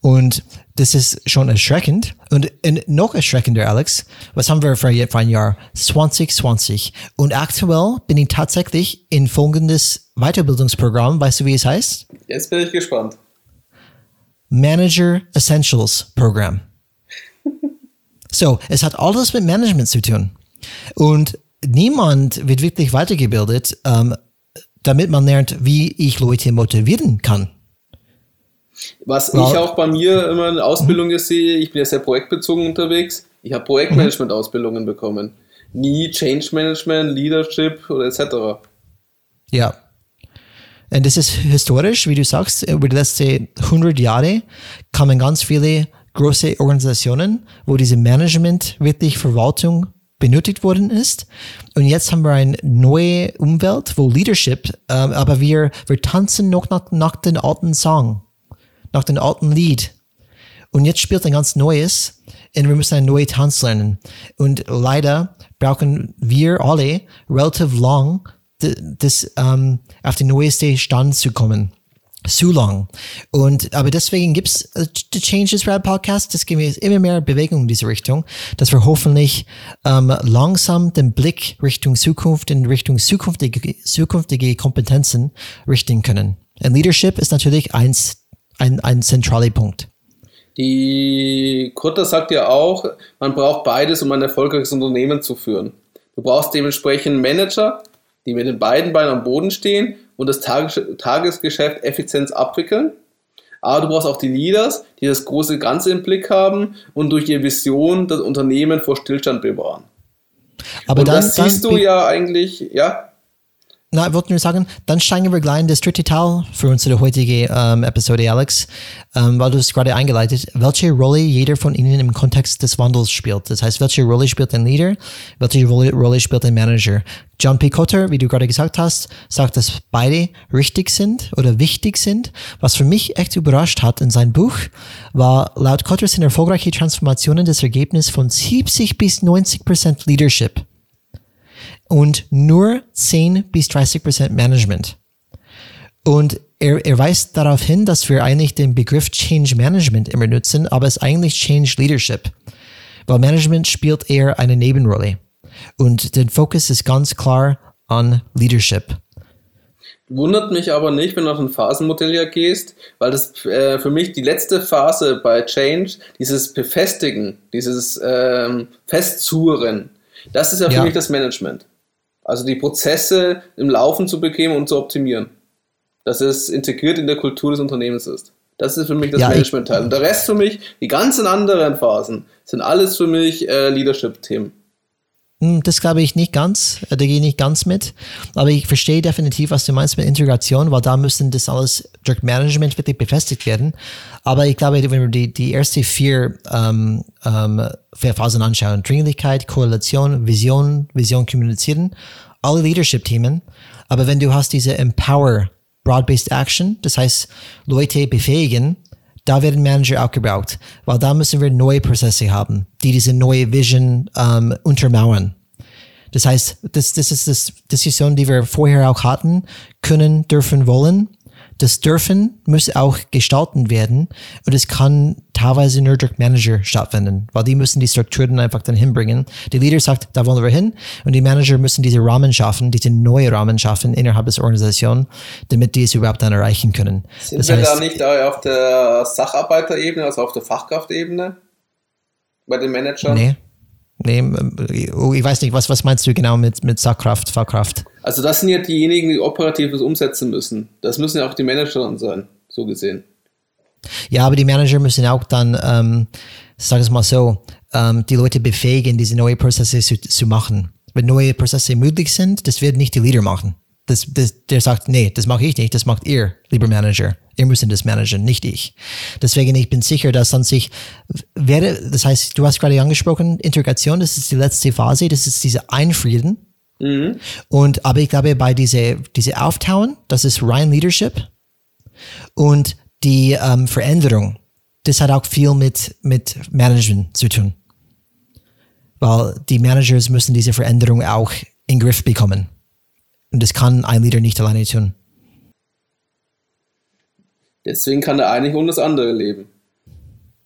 Und das ist schon erschreckend. Und noch erschreckender, Alex, was haben wir für ein Jahr? 2020. Und aktuell bin ich tatsächlich in folgendes Weiterbildungsprogramm. Weißt du, wie es heißt? Jetzt bin ich gespannt. Manager Essentials Program. [laughs] so, es hat alles mit Management zu tun. Und niemand wird wirklich weitergebildet, ähm, damit man lernt, wie ich Leute motivieren kann. Was Weil, ich auch bei mir immer in Ausbildung sehe, ich bin ja sehr projektbezogen unterwegs, ich habe Projektmanagement-Ausbildungen bekommen. Nie Change Management, Leadership oder etc. Ja. Und das ist historisch, wie du sagst, über die letzten 100 Jahre kamen ganz viele große Organisationen, wo diese Management wirklich Verwaltung benötigt worden ist. Und jetzt haben wir eine neue Umwelt, wo Leadership, ähm, aber wir, wir tanzen noch nach, nach den alten Song, nach dem alten Lied. Und jetzt spielt ein ganz neues und wir müssen einen neuen Tanz lernen. Und leider brauchen wir alle relativ lang, das ähm, auf den neuesten Stand zu kommen zu lang. Und, aber deswegen gibt's äh, The Changes Rad Podcast. Das gibt immer mehr Bewegung in diese Richtung, dass wir hoffentlich ähm, langsam den Blick Richtung Zukunft in Richtung zukünftige, zukünftige Kompetenzen richten können. Und Leadership ist natürlich eins, ein, ein zentraler Punkt. Die Kutter sagt ja auch, man braucht beides, um ein erfolgreiches Unternehmen zu führen. Du brauchst dementsprechend Manager, die mit den beiden Beinen am Boden stehen und das Tages Tagesgeschäft effizient abwickeln. Aber du brauchst auch die Leaders, die das große Ganze im Blick haben und durch ihre Vision das Unternehmen vor Stillstand bewahren. Aber und dann, das siehst dann, du ja eigentlich, ja. Na, ich wollte nur sagen, dann steigen wir gleich in das dritte Teil für unsere heutige ähm, Episode, Alex, ähm, weil du es gerade eingeleitet, welche Rolle jeder von ihnen im Kontext des Wandels spielt. Das heißt, welche Rolle spielt ein Leader, welche Rolle spielt ein Manager. John P. Cotter, wie du gerade gesagt hast, sagt, dass beide richtig sind oder wichtig sind. Was für mich echt überrascht hat in seinem Buch, war laut Cotter sind erfolgreiche Transformationen das Ergebnis von 70 bis 90 Prozent Leadership und nur 10 bis 30 Prozent Management. Und er, er weist darauf hin, dass wir eigentlich den Begriff Change Management immer nutzen, aber es ist eigentlich Change Leadership. Weil Management spielt eher eine Nebenrolle. Und der Fokus ist ganz klar an Leadership. Wundert mich aber nicht, wenn du auf ein Phasenmodell ja gehst, weil das äh, für mich die letzte Phase bei Change, dieses Befestigen, dieses ähm, Festzurren, das ist ja für ja. mich das Management. Also die Prozesse im Laufen zu bekommen und zu optimieren. Dass es integriert in der Kultur des Unternehmens ist. Das ist für mich das ja, Management-Teil. Und der Rest für mich, die ganzen anderen Phasen, sind alles für mich äh, Leadership-Themen. Hm, das glaube ich nicht ganz, äh, da gehe ich nicht ganz mit. Aber ich verstehe definitiv, was du meinst mit Integration, weil da müssen das alles durch Management wirklich befestigt werden. Aber ich glaube, wenn wir die, die ersten vier, ähm, ähm, Phasen anschauen, Dringlichkeit, Korrelation, Vision, Vision kommunizieren, alle Leadership-Themen. Aber wenn du hast diese Empower, Broad-Based Action, das heißt Leute befähigen, da werden Manager auch gebraucht, weil da müssen wir neue Prozesse haben, die diese neue Vision ähm, untermauern. Das heißt, das, das ist das Diskussion, die wir vorher auch hatten, können, dürfen, wollen das Dürfen muss auch gestalten werden und es kann teilweise nur durch Manager stattfinden, weil die müssen die Strukturen einfach dann hinbringen. Der Leader sagt, da wollen wir hin und die Manager müssen diese Rahmen schaffen, diese neue Rahmen schaffen innerhalb des Organisations, damit die es überhaupt dann erreichen können. Sind das wir heißt, da nicht auf der Sacharbeiterebene, also auf der Fachkraftebene bei den Managern? Nee. Nee, ich weiß nicht, was, was meinst du genau mit, mit Sackkraft, Fahrkraft? Also das sind ja diejenigen, die Operatives umsetzen müssen. Das müssen ja auch die Manager dann sein, so gesehen. Ja, aber die Manager müssen auch dann, ähm, sag es mal so, ähm, die Leute befähigen, diese neuen Prozesse zu, zu machen. Wenn neue Prozesse möglich sind, das wird nicht die Leader machen. Das, das, der sagt, nee, das mache ich nicht, das macht ihr, lieber Manager. Ihr müsst das managen, nicht ich. Deswegen, ich bin sicher, dass dann sich werde, das heißt, du hast gerade angesprochen, Integration, das ist die letzte Phase, das ist diese Einfrieden. Mhm. Und, aber ich glaube, bei diese, diese Auftauen, das ist rein Leadership. Und die ähm, Veränderung, das hat auch viel mit, mit Management zu tun. Weil die Managers müssen diese Veränderung auch in den Griff bekommen. Und das kann ein Leader nicht alleine tun. Deswegen kann der eine ohne das andere leben.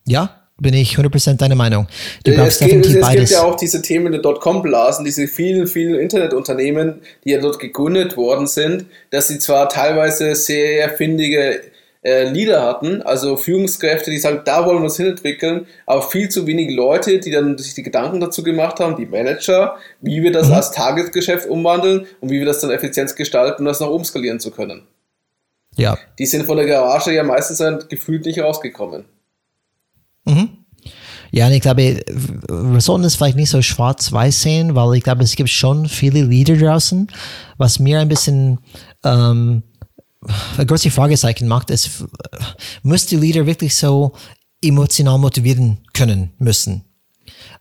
Ja, bin ich 100% deiner Meinung. Du brauchst es definitiv gibt, es beides. gibt ja auch diese Themen der Dotcom-Blasen, diese vielen, vielen Internetunternehmen, die ja dort gegründet worden sind, dass sie zwar teilweise sehr findige äh, Leader hatten, also Führungskräfte, die sagen, da wollen wir uns hinentwickeln, aber viel zu wenige Leute, die dann sich die Gedanken dazu gemacht haben, die Manager, wie wir das mhm. als Tagesgeschäft umwandeln und wie wir das dann effizient gestalten, um das nach oben skalieren zu können. Ja. Die sind von der Garage ja meistens gefühlt nicht rausgekommen. Mhm. Ja, und ich glaube, wir sollten es vielleicht nicht so schwarz-weiß sehen, weil ich glaube, es gibt schon viele Lieder draußen. Was mir ein bisschen ähm, eine große Fragezeichen macht, ist, muss die Lieder wirklich so emotional motivieren können müssen.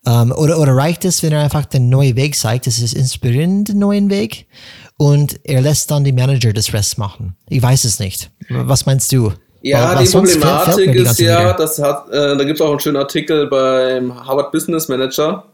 Ähm, oder, oder reicht es, wenn er einfach den neuen Weg zeigt, das ist inspirierend, den neuen Weg, und er lässt dann die Manager das Rest machen? Ich weiß es nicht. Was meinst du? Ja, die Problematik die ist ja, das hat, äh, da gibt es auch einen schönen Artikel beim Harvard Business Manager.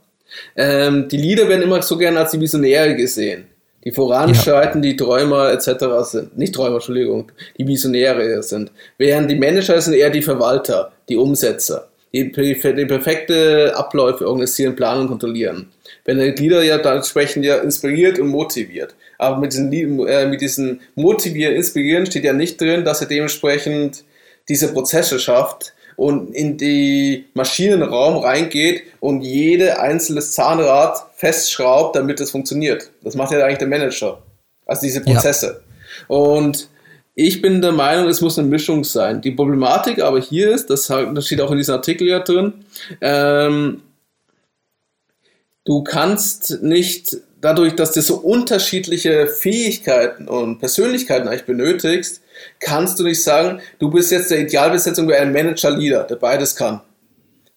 Ähm, die Leader werden immer so gerne als die Visionäre gesehen, die voranschreiten, ja. die Träumer etc. sind. Nicht Träumer, Entschuldigung, die Visionäre sind. Während die Manager sind eher die Verwalter, die Umsetzer, die, die perfekte Abläufe organisieren, planen und kontrollieren. Wenn der Leader ja dann entsprechend ja inspiriert und motiviert. Aber mit diesen, äh, mit diesen Motivieren, Inspirieren steht ja nicht drin, dass er dementsprechend diese Prozesse schafft und in die Maschinenraum reingeht und jede einzelne Zahnrad festschraubt, damit es funktioniert. Das macht ja eigentlich der Manager. Also diese Prozesse. Ja. Und ich bin der Meinung, es muss eine Mischung sein. Die Problematik aber hier ist, das, das steht auch in diesem Artikel ja drin, ähm, du kannst nicht dadurch, dass du so unterschiedliche Fähigkeiten und Persönlichkeiten eigentlich benötigst, kannst du nicht sagen, du bist jetzt der Idealbesetzung wie ein Manager-Leader, der beides kann.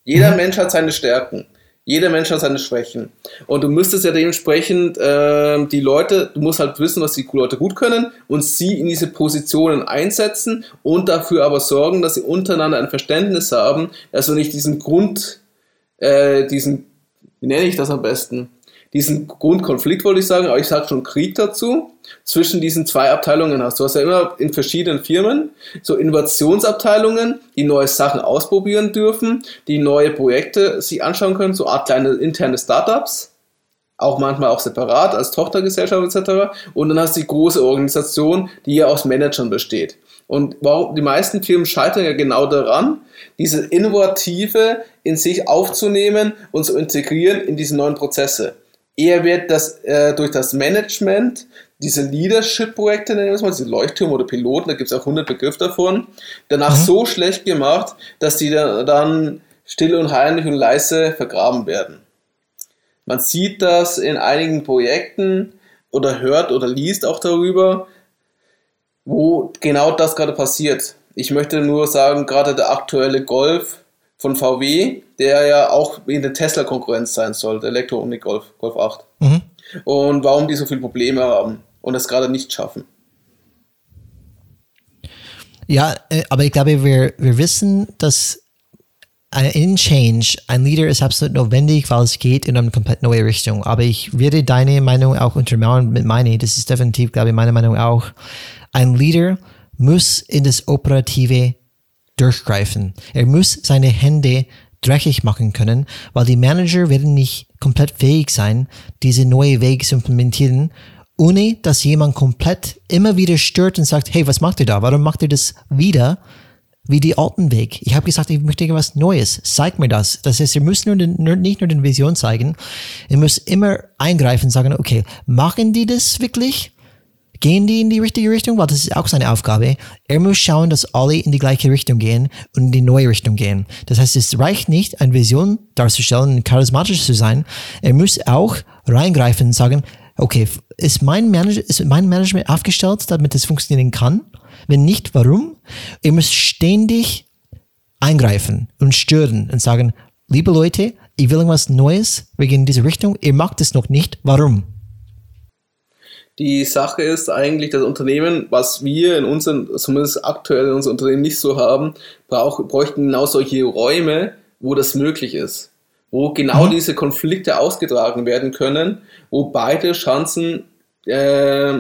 Jeder mhm. Mensch hat seine Stärken. Jeder Mensch hat seine Schwächen. Und du müsstest ja dementsprechend äh, die Leute, du musst halt wissen, was die Leute gut können und sie in diese Positionen einsetzen und dafür aber sorgen, dass sie untereinander ein Verständnis haben, dass du nicht diesen Grund, äh, diesen, wie nenne ich das am besten? Diesen Grundkonflikt, wollte ich sagen, aber ich sage schon Krieg dazu, zwischen diesen zwei Abteilungen hast. Du hast ja immer in verschiedenen Firmen so Innovationsabteilungen, die neue Sachen ausprobieren dürfen, die neue Projekte sich anschauen können, so Art kleine interne Startups, auch manchmal auch separat als Tochtergesellschaft etc. Und dann hast du die große Organisation, die ja aus Managern besteht. Und warum die meisten Firmen scheitern ja genau daran, diese Innovative in sich aufzunehmen und zu integrieren in diese neuen Prozesse. Eher wird das äh, durch das Management, diese Leadership-Projekte, nennen wir es mal, diese Leuchttürme oder Piloten, da gibt es auch 100 Begriffe davon, danach mhm. so schlecht gemacht, dass die dann still und heimlich und leise vergraben werden. Man sieht das in einigen Projekten oder hört oder liest auch darüber, wo genau das gerade passiert. Ich möchte nur sagen, gerade der aktuelle Golf von VW, der ja auch in der Tesla-Konkurrenz sein soll, der Elektro-Omni Golf, Golf 8. Mhm. Und warum die so viele Probleme haben und das gerade nicht schaffen. Ja, äh, aber ich glaube, wir, wir wissen, dass ein Change, ein Leader ist absolut notwendig, weil es geht in eine komplett neue Richtung. Aber ich würde deine Meinung auch untermauern mit meine. Das ist definitiv, glaube ich, meine Meinung auch. Ein Leader muss in das Operative durchgreifen. Er muss seine Hände dreckig machen können, weil die Manager werden nicht komplett fähig sein, diese neue Weg zu implementieren, ohne dass jemand komplett immer wieder stört und sagt, hey, was macht ihr da? Warum macht ihr das wieder? Wie die alten Weg. Ich habe gesagt, ich möchte etwas Neues. Zeig mir das. Das heißt, ihr müsst nur, den, nicht nur den Vision zeigen, ihr müsst immer eingreifen und sagen, okay, machen die das wirklich? Gehen die in die richtige Richtung? Weil das ist auch seine Aufgabe. Er muss schauen, dass alle in die gleiche Richtung gehen und in die neue Richtung gehen. Das heißt, es reicht nicht, eine Vision darzustellen, charismatisch zu sein. Er muss auch reingreifen und sagen, okay, ist mein, Manage ist mein Management aufgestellt, damit es funktionieren kann? Wenn nicht, warum? Er muss ständig eingreifen und stören und sagen, liebe Leute, ich will irgendwas Neues, wir gehen in diese Richtung, ihr macht es noch nicht, warum? Die Sache ist eigentlich, das Unternehmen, was wir in unseren, zumindest aktuell in unserem Unternehmen nicht so haben, brauch, bräuchten genau solche Räume, wo das möglich ist. Wo genau mhm. diese Konflikte ausgetragen werden können, wo beide Chancen, äh,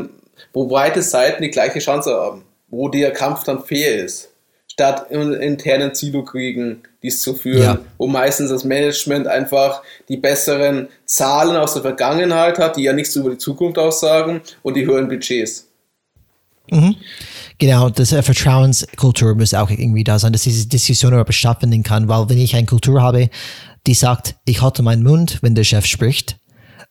wo beide Seiten die gleiche Chance haben. Wo der Kampf dann fair ist statt in internen Silo-Kriegen dies zu führen, ja. wo meistens das Management einfach die besseren Zahlen aus der Vergangenheit hat, die ja nichts über die Zukunft aussagen und die höheren Budgets. Mhm. Genau, das äh, Vertrauenskultur muss auch irgendwie da sein, dass diese Diskussion überhaupt stattfinden kann, weil wenn ich eine Kultur habe, die sagt, ich halte meinen Mund, wenn der Chef spricht,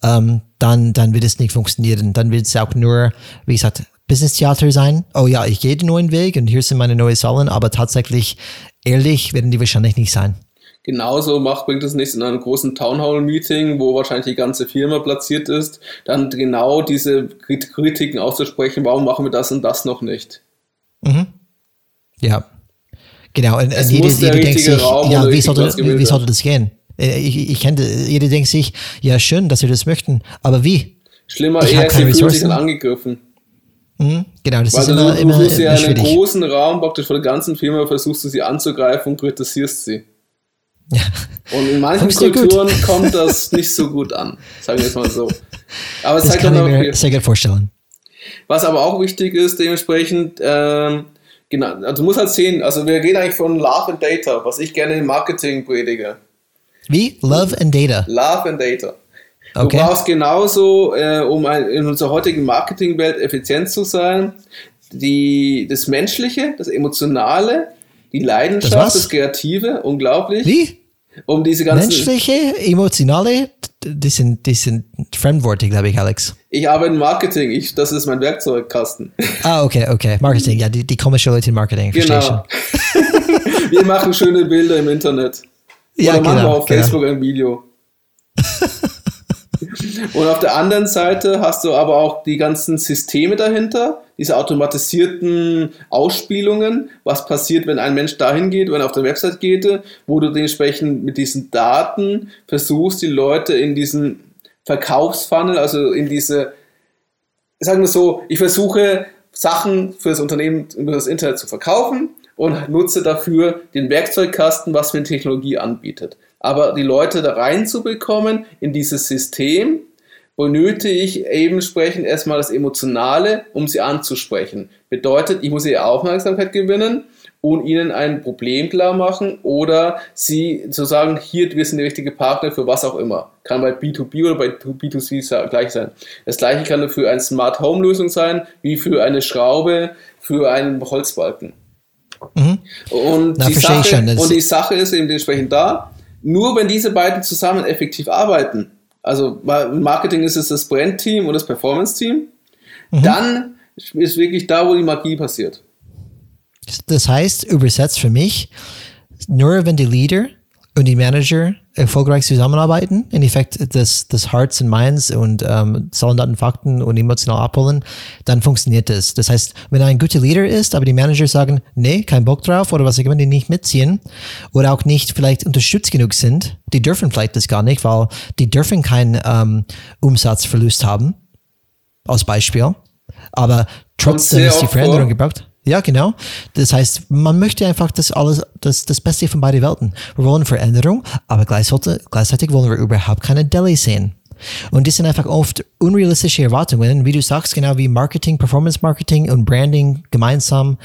ähm, dann, dann wird es nicht funktionieren. Dann wird es auch nur, wie gesagt, Business Theater sein. Oh ja, ich gehe den neuen Weg und hier sind meine neuen Säulen, aber tatsächlich ehrlich werden die wahrscheinlich nicht sein. Genauso macht, bringt es nichts in einem großen Townhall-Meeting, wo wahrscheinlich die ganze Firma platziert ist, dann genau diese Kritiken auszusprechen, warum machen wir das und das noch nicht. Mhm. Ja, Genau, und, Es und jede, jede denkt sich, Raum ja, wie sollte, wie sollte das gehen? Äh, Ich, ich kenne, jeder denkt sich, ja, schön, dass wir das möchten, aber wie? Schlimmer, Ich eher, hab keine sie fühlen sich Ressourcen. angegriffen. Mhm, genau, das Weil ist du, immer, du immer, suchst immer einen schwierig. großen Raum praktisch von der ganzen Firma, versuchst du sie anzugreifen und kritisierst sie. Ja. Und in manchen. Kulturen kommt das nicht so gut an, sagen wir es mal so. Aber es Das kann ich mir sehr gut vorstellen. was aber auch wichtig ist, dementsprechend, ähm, genau, also du musst halt sehen, also wir gehen eigentlich von Love and Data, was ich gerne im Marketing predige. Wie? Love and Data. Love and Data. Du Okay. brauchst genauso, äh, um ein, in unserer heutigen Marketingwelt effizient zu sein, die, das Menschliche, das Emotionale, die Das Leidenschaft, was? das, Kreative, unglaublich. Wie? Um diese ganzen. Menschliche, emotionale, die sind, die sind Fremdworte, glaube ich, Alex. Ich arbeite im Marketing, ich, das ist mein Werkzeugkasten. Ah, okay, okay. Marketing, ja, die, die komische Leute im Marketing, verstehe schon. Genau. [laughs] Wir machen schöne Bilder im Internet. Ja, Oder machen wir genau, auf genau. Facebook ein Video. [laughs] [laughs] Und auf der anderen Seite hast du aber auch die ganzen Systeme dahinter, diese automatisierten Ausspielungen, was passiert, wenn ein Mensch dahin geht, wenn er auf der Website geht, wo du dementsprechend mit diesen Daten versuchst, die Leute in diesen Verkaufsfunnel, also in diese, sagen wir so, ich versuche Sachen für das Unternehmen über das Internet zu verkaufen und nutze dafür den Werkzeugkasten, was mir Technologie anbietet. Aber die Leute da reinzubekommen in dieses System, benötige ich eben entsprechend erstmal das Emotionale, um sie anzusprechen. Bedeutet, ich muss ihre Aufmerksamkeit gewinnen und ihnen ein Problem klar machen oder sie zu sagen, hier, wir sind der richtige Partner für was auch immer. Kann bei B2B oder bei B2C sa- gleich sein. Das gleiche kann für eine Smart Home Lösung sein, wie für eine Schraube, für einen Holzbalken. Und, Na, die Sache, und die Sache ist eben dementsprechend da, nur wenn diese beiden zusammen effektiv arbeiten, also im Marketing ist es das Brandteam und das Performance-Team, Mhm. dann ist wirklich da, wo die Magie passiert. Das heißt, übersetzt für mich, nur wenn die Leader und die Manager erfolgreich zusammenarbeiten, im Endeffekt das, das Hearts und Minds und ähm, Zahlen, Daten, Fakten und emotional abholen, dann funktioniert das. Das heißt, wenn ein guter Leader ist, aber die Manager sagen, nee, kein Bock drauf oder was auch immer, die nicht mitziehen oder auch nicht vielleicht unterstützt genug sind, die dürfen vielleicht das gar nicht, weil die dürfen keinen ähm, Umsatzverlust haben, als Beispiel. Aber trotzdem ist die oft vor. Veränderung gebraucht. Ja, genau. Das heißt, man möchte einfach das alles, das, das Beste von beiden Welten. Wir wollen Veränderung, aber gleichzeitig, wollen wir überhaupt keine Deli sehen. Und das sind einfach oft unrealistische Erwartungen, wie du sagst, genau wie Marketing, Performance Marketing und Branding gemeinsam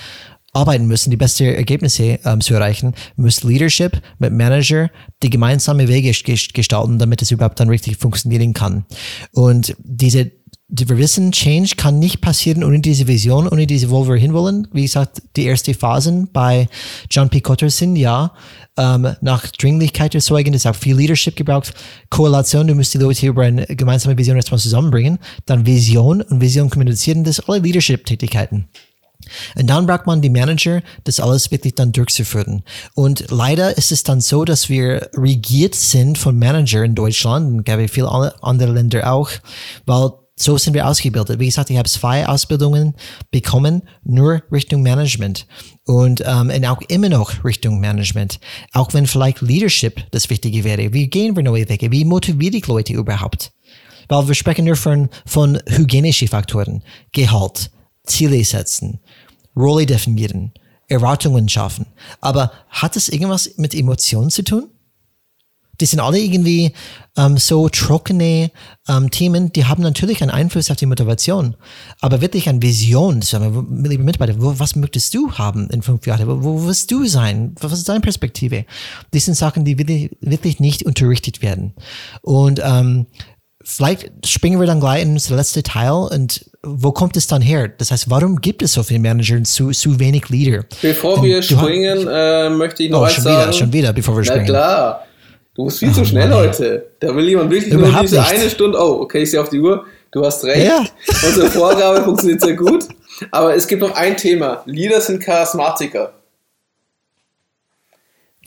arbeiten müssen, die beste Ergebnisse ähm, zu erreichen, muss Leadership mit Manager die gemeinsame Wege ges- gestalten, damit es überhaupt dann richtig funktionieren kann. Und diese die, wir wissen, Change kann nicht passieren ohne diese Vision, ohne diese, wo wir hinwollen. Wie gesagt, die erste Phasen bei John P. Cotter sind ja ähm, nach Dringlichkeit erzeugen, es hat viel Leadership gebraucht, Koalition, du musst die Leute über eine gemeinsame Vision erstmal zusammenbringen, dann Vision und Vision kommunizieren, das alle Leadership-Tätigkeiten. Und dann braucht man die Manager, das alles wirklich dann durchzuführen. Und leider ist es dann so, dass wir regiert sind von Manager in Deutschland und glaube ich viele andere Länder auch, weil so sind wir ausgebildet. Wie gesagt, ich habe zwei Ausbildungen bekommen, nur Richtung Management und, ähm, und auch immer noch Richtung Management. Auch wenn vielleicht Leadership das Wichtige wäre. Wie gehen wir neue Wege? Wie motiviere ich Leute überhaupt? Weil wir sprechen nur von, von hygienischen Faktoren. Gehalt, Ziele setzen, Rolle definieren, Erwartungen schaffen. Aber hat das irgendwas mit Emotionen zu tun? Die sind alle irgendwie ähm, so trockene ähm, Themen, die haben natürlich einen Einfluss auf die Motivation. Aber wirklich eine Vision, sagen wir, liebe Mitarbeiter, wo, was möchtest du haben in fünf Jahren? Wo, wo willst du sein? Was ist deine Perspektive? Das sind Sachen, die wirklich, wirklich nicht unterrichtet werden. Und ähm, vielleicht springen wir dann gleich in das letzte Teil und wo kommt es dann her? Das heißt, warum gibt es so viele Manager und zu, zu wenig Leader? Bevor Denn wir du hast- springen, äh, möchte ich noch Oh, schon sagen. wieder, schon wieder, bevor wir Na springen. klar. Du bist viel zu schnell Mann, ey. heute. Da will jemand wirklich nur Überhaupt diese nicht. eine Stunde. Oh, okay, ich sehe auf die Uhr. Du hast recht. Ja. Unsere Vorgabe funktioniert sehr gut. Aber es gibt noch ein Thema. Leader sind Charismatiker.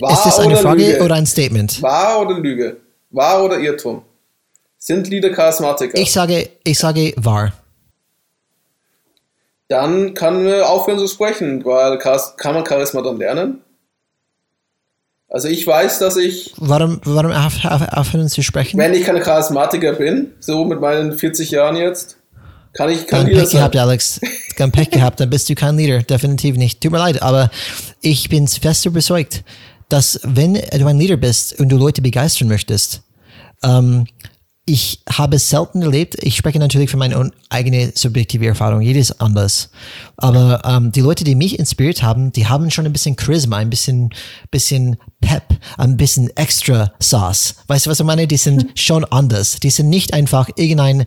Wahr Ist das eine oder Frage Lüge? oder ein Statement? Wahr oder Lüge? Wahr oder Irrtum? Sind Leader Charismatiker? Ich sage, ich sage wahr. Dann kann wir aufhören zu sprechen, weil kann man Charisma dann lernen? Also ich weiß, dass ich. Warum, warum auf, auf, aufhören zu sprechen? Wenn ich kein Charismatiker bin, so mit meinen 40 Jahren jetzt, kann ich kein Leader Pech sein. gehabt, Alex. Kein Pech [laughs] gehabt, dann bist du kein Leader. Definitiv nicht. Tut mir leid, aber ich bin fest überzeugt, dass wenn du ein Leader bist und du Leute begeistern möchtest, ähm, ich habe es selten erlebt. Ich spreche natürlich von meiner eigenen subjektive Erfahrung. Jedes anders. Aber ähm, die Leute, die mich inspiriert haben, die haben schon ein bisschen Charisma, ein bisschen, bisschen Pep, ein bisschen extra Sauce. Weißt du, was ich meine? Die sind schon anders. Die sind nicht einfach irgendein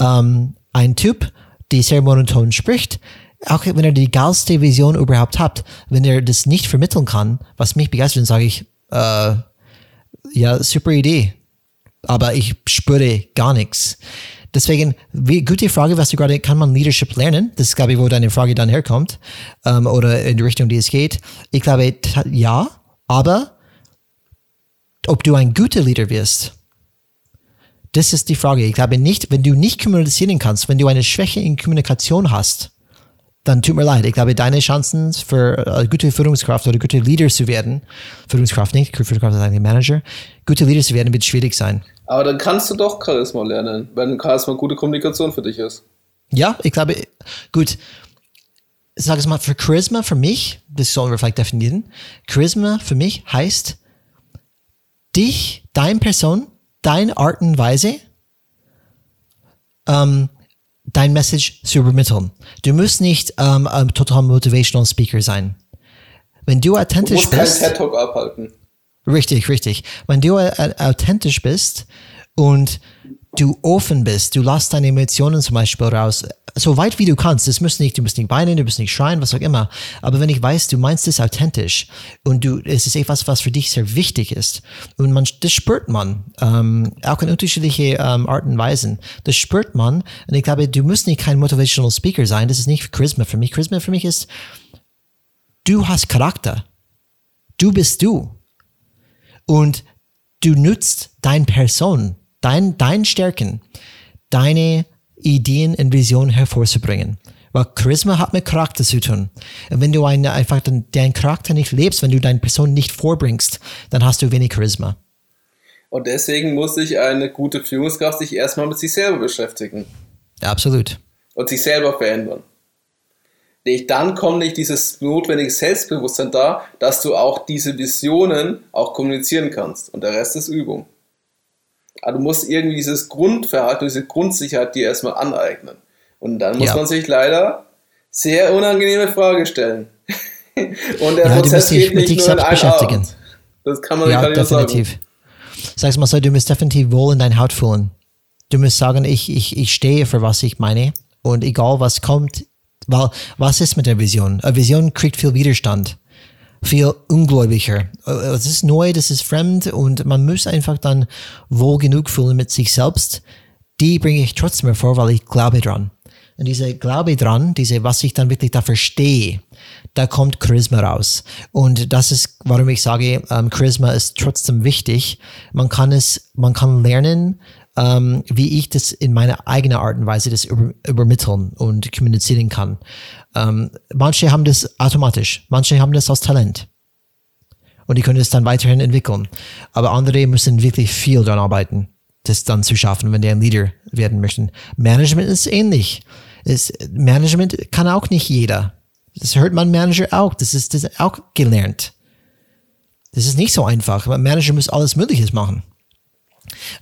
ähm, ein Typ, der sehr monoton spricht. Auch wenn er die geilste Vision überhaupt hat, wenn er das nicht vermitteln kann, was mich begeistert, dann sage ich, äh, ja, super Idee aber ich spüre gar nichts. Deswegen, wie, gute Frage, was du gerade, kann man Leadership lernen? Das ist, glaube ich, wo deine Frage dann herkommt, ähm, oder in die Richtung, die es geht. Ich glaube, ja, aber ob du ein guter Leader wirst, das ist die Frage. Ich glaube nicht, wenn du nicht kommunizieren kannst, wenn du eine Schwäche in Kommunikation hast, dann tut mir leid. Ich glaube, deine Chancen für eine gute Führungskraft oder gute Leader zu werden, Führungskraft nicht, Führungskraft ist eigentlich Manager, gute Leader zu werden, wird schwierig sein. Aber dann kannst du doch Charisma lernen, wenn Charisma gute Kommunikation für dich ist. Ja, ich glaube, gut. Sag es mal, für Charisma für mich, das sollen wir vielleicht definieren. Charisma für mich heißt, dich, deine Person, deine Art und Weise, ähm, dein Message zu übermitteln. Du musst nicht ähm, ein total motivational Speaker sein. Wenn du authentisch du musst bist. keinen TED-Talk abhalten. Richtig, richtig. Wenn du authentisch bist und du offen bist, du lässt deine Emotionen zum Beispiel raus, so weit wie du kannst. Das musst nicht, du musst nicht weinen, du musst nicht schreien, was auch immer. Aber wenn ich weiß, du meinst es authentisch und du, es ist etwas, was für dich sehr wichtig ist und man, das spürt man, ähm, auch in unterschiedliche ähm, Arten und Weisen. Das spürt man und ich glaube, du musst nicht kein motivational Speaker sein. Das ist nicht Charisma für mich. Charisma für mich ist, du hast Charakter. Du bist du und du nutzt deine Person, dein, dein Stärken, deine Ideen und Visionen hervorzubringen. Weil Charisma hat mit Charakter zu tun. Und wenn du eine, einfach deinen Charakter nicht lebst, wenn du deine Person nicht vorbringst, dann hast du wenig Charisma. Und deswegen muss sich eine gute Führungskraft sich erstmal mit sich selber beschäftigen. Absolut. Und sich selber verändern dann kommt nicht dieses notwendige Selbstbewusstsein da, dass du auch diese Visionen auch kommunizieren kannst. Und der Rest ist Übung. Aber du musst irgendwie dieses Grundverhalten, diese Grundsicherheit dir erstmal aneignen. Und dann muss ja. man sich leider sehr unangenehme Fragen stellen. [laughs] Und der ja, Prozess geht nicht nur in Abend. Das kann man ja, nicht definitiv. sagen. Sag's mal so, du musst definitiv wohl in dein Haut fühlen. Du musst sagen, ich, ich, ich stehe für was ich meine. Und egal was kommt, weil was ist mit der Vision? Eine Vision kriegt viel Widerstand, viel ungläubiger. Es ist neu, das ist fremd und man muss einfach dann wohl genug fühlen mit sich selbst. Die bringe ich trotzdem hervor, weil ich glaube dran. Und diese Glaube dran, diese, was ich dann wirklich da verstehe, da kommt Charisma raus. Und das ist, warum ich sage, ähm, Charisma ist trotzdem wichtig. Man kann es, man kann lernen, ähm, wie ich das in meiner eigenen Art und Weise das über, übermitteln und kommunizieren kann. Ähm, manche haben das automatisch, manche haben das als Talent. Und die können es dann weiterhin entwickeln. Aber andere müssen wirklich viel daran arbeiten, das dann zu schaffen, wenn die ein Leader werden möchten. Management ist ähnlich. Es, Management kann auch nicht jeder. Das hört man Manager auch. Das ist, das auch gelernt. Das ist nicht so einfach. Manager muss alles Mögliche machen.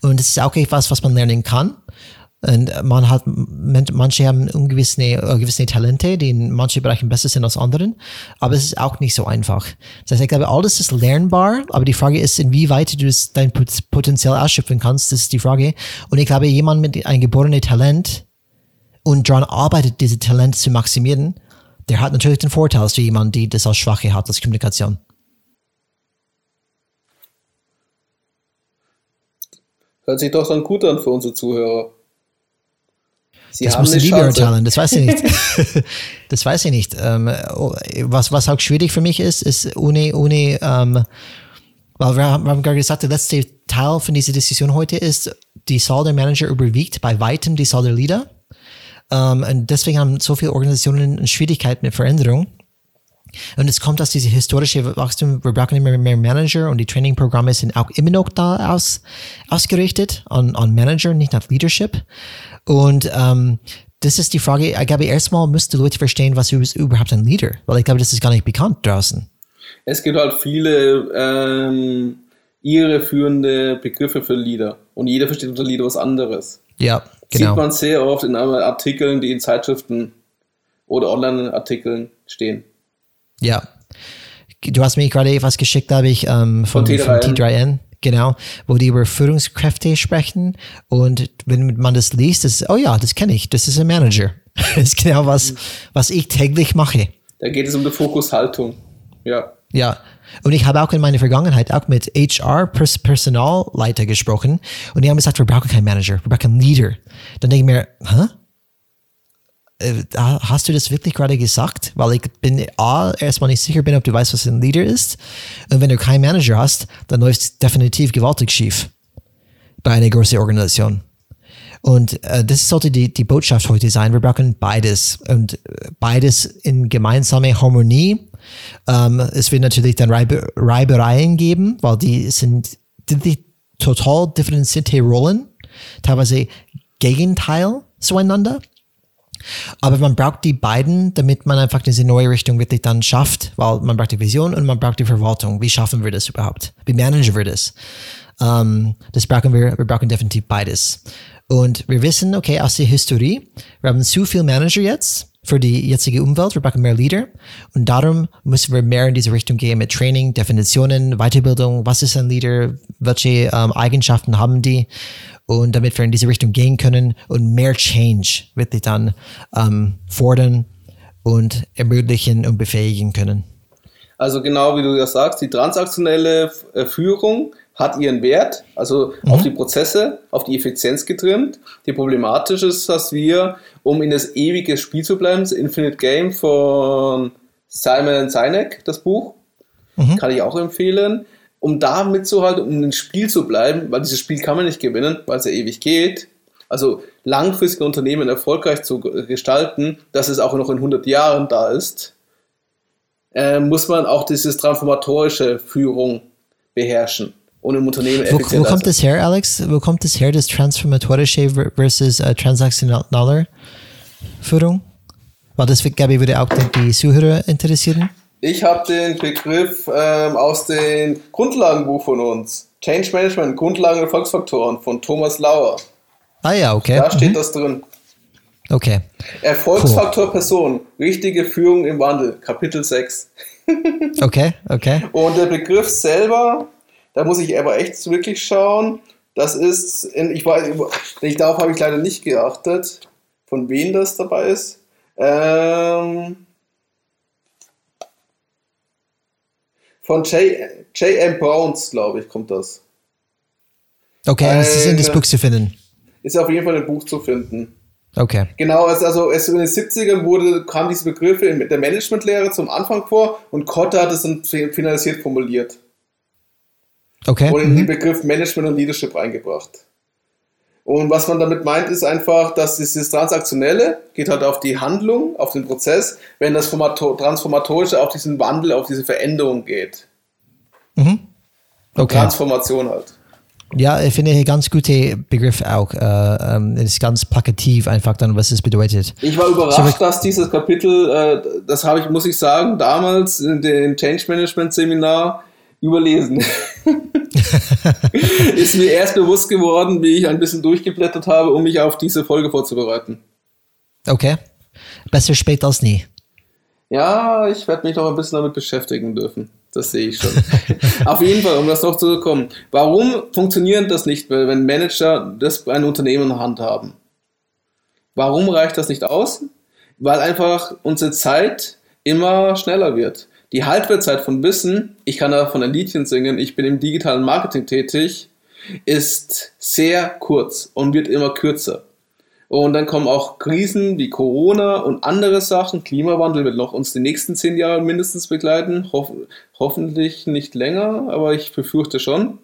Und es ist auch etwas, was man lernen kann. Und man hat, manche haben ungewisse, äh, gewisse Talente, die in manchen Bereichen besser sind als anderen. Aber es ist auch nicht so einfach. Das heißt, ich glaube, alles ist lernbar. Aber die Frage ist, inwieweit du dein Potenzial ausschöpfen kannst, das ist die Frage. Und ich glaube, jemand mit einem geborenen Talent und daran arbeitet, diese Talente zu maximieren, der hat natürlich den Vorteil als jemand, der das als Schwache hat, als Kommunikation. Hört sich doch dann gut an für unsere Zuhörer. Sie das muss Liebe erzählen, das weiß ich nicht. [laughs] [laughs] das weiß ich nicht. Ähm, was, was auch schwierig für mich ist, ist ohne, ohne ähm, weil wir haben, wir haben gerade gesagt, der letzte Teil von dieser Diskussion heute ist, die Zahl der Manager überwiegt bei weitem die Zahl der Leader. Ähm, und deswegen haben so viele Organisationen Schwierigkeiten mit Veränderung. Und es kommt aus diesem historischen Wachstum, wir brauchen immer mehr Manager und die Trainingprogramme sind auch immer noch da aus, ausgerichtet an, an Manager, nicht nach Leadership. Und ähm, das ist die Frage, ich glaube, erstmal müssten Leute verstehen, was ist überhaupt ein Leader, weil ich glaube, das ist gar nicht bekannt draußen. Es gibt halt viele ähm, irreführende Begriffe für Leader und jeder versteht unter Leader was anderes. Ja, genau. Sieht man sehr oft in Artikeln, die in Zeitschriften oder Online-Artikeln stehen. Ja. Du hast mir gerade etwas geschickt, habe ich ähm, von, von T3N. T3N. Genau, wo die über Führungskräfte sprechen und wenn man das liest, das ist, oh ja, das kenne ich, das ist ein Manager. [laughs] Das ist genau was, was ich täglich mache. Da geht es um die Fokushaltung. Ja. Ja. Und ich habe auch in meiner Vergangenheit auch mit HR, Personalleiter gesprochen und die haben gesagt, wir brauchen keinen Manager, wir brauchen einen Leader. Dann denke ich mir, hä? Äh, hast du das wirklich gerade gesagt? Weil ich bin A, erstmal nicht sicher bin, ob du weißt, was ein Leader ist. Und wenn du keinen Manager hast, dann läuft definitiv gewaltig schief bei einer großen Organisation. Und äh, das sollte die, die Botschaft heute sein. Wir brauchen beides und beides in gemeinsame Harmonie. Ähm, es wird natürlich dann Reibe, Reibereien geben, weil die sind die, die total differenzierte Rollen, teilweise Gegenteil zueinander. Aber man braucht die beiden, damit man einfach diese neue Richtung wirklich dann schafft, weil man braucht die Vision und man braucht die Verwaltung. Wie schaffen wir das überhaupt? Wie managen wir das? Ähm, das brauchen wir, wir brauchen definitiv beides. Und wir wissen, okay, aus der Historie, wir haben zu viel Manager jetzt für die jetzige Umwelt, wir brauchen mehr Leader und darum müssen wir mehr in diese Richtung gehen mit Training, Definitionen, Weiterbildung, was ist ein Leader, welche ähm, Eigenschaften haben die und damit wir in diese Richtung gehen können und mehr Change wirklich dann ähm, fordern und ermöglichen und befähigen können. Also genau wie du das sagst, die transaktionelle äh, Führung hat ihren Wert, also mhm. auf die Prozesse, auf die Effizienz getrimmt. Die Problematische ist, dass wir, um in das ewige Spiel zu bleiben, das Infinite Game von Simon Sinek, das Buch, mhm. kann ich auch empfehlen, um da mitzuhalten, um im Spiel zu bleiben, weil dieses Spiel kann man nicht gewinnen, weil es ja ewig geht. Also langfristige Unternehmen erfolgreich zu gestalten, dass es auch noch in 100 Jahren da ist, äh, muss man auch dieses transformatorische Führung beherrschen und im Unternehmen wo, wo kommt das her, Alex? Wo kommt das her, das transformatorische versus äh, transaktionale Führung? Weil das, glaube ich, würde auch die Zuhörer interessieren. Ich habe den Begriff ähm, aus dem Grundlagenbuch von uns. Change Management, Grundlagen und Erfolgsfaktoren von Thomas Lauer. Ah ja, okay. Da steht mhm. das drin. Okay. Erfolgsfaktor cool. Person, richtige Führung im Wandel, Kapitel 6. [laughs] okay, okay. Und der Begriff selber, da muss ich aber echt wirklich schauen. Das ist, in, ich weiß, ich, darauf habe ich leider nicht geachtet, von wem das dabei ist. Ähm, Von J.M. Browns, glaube ich, kommt das. Okay, Eine, es ist in das Buch zu finden. Ist auf jeden Fall ein Buch zu finden. Okay. Genau, also es in den 70ern wurde, kamen diese Begriffe in der Managementlehre zum Anfang vor und Kotter hat es dann finalisiert formuliert. Okay. Und in mhm. den Begriff Management und Leadership eingebracht. Und was man damit meint, ist einfach, dass dieses Transaktionelle geht halt auf die Handlung, auf den Prozess, wenn das Transformatorische auf diesen Wandel, auf diese Veränderung geht. Mhm. Okay. Transformation halt. Ja, ich finde ein ganz guter Begriff auch. Äh, ähm, ist ganz plakativ einfach dann, was es bedeutet. Ich war überrascht, so, dass dieses Kapitel, äh, das habe ich, muss ich sagen, damals in dem Change Management Seminar überlesen. [laughs] ist mir erst bewusst geworden, wie ich ein bisschen durchgeblättert habe, um mich auf diese Folge vorzubereiten. Okay. Besser spät als nie. Ja, ich werde mich noch ein bisschen damit beschäftigen dürfen. Das sehe ich schon. [laughs] auf jeden Fall, um das noch zu kommen. Warum funktioniert das nicht, wenn Manager das ein Unternehmen in der Hand haben? Warum reicht das nicht aus? Weil einfach unsere Zeit immer schneller wird. Die Haltwertzeit von Wissen, ich kann da von ein Liedchen singen, ich bin im digitalen Marketing tätig, ist sehr kurz und wird immer kürzer. Und dann kommen auch Krisen wie Corona und andere Sachen. Klimawandel wird noch uns die nächsten zehn Jahre mindestens begleiten. Hoff hoffentlich nicht länger, aber ich befürchte schon.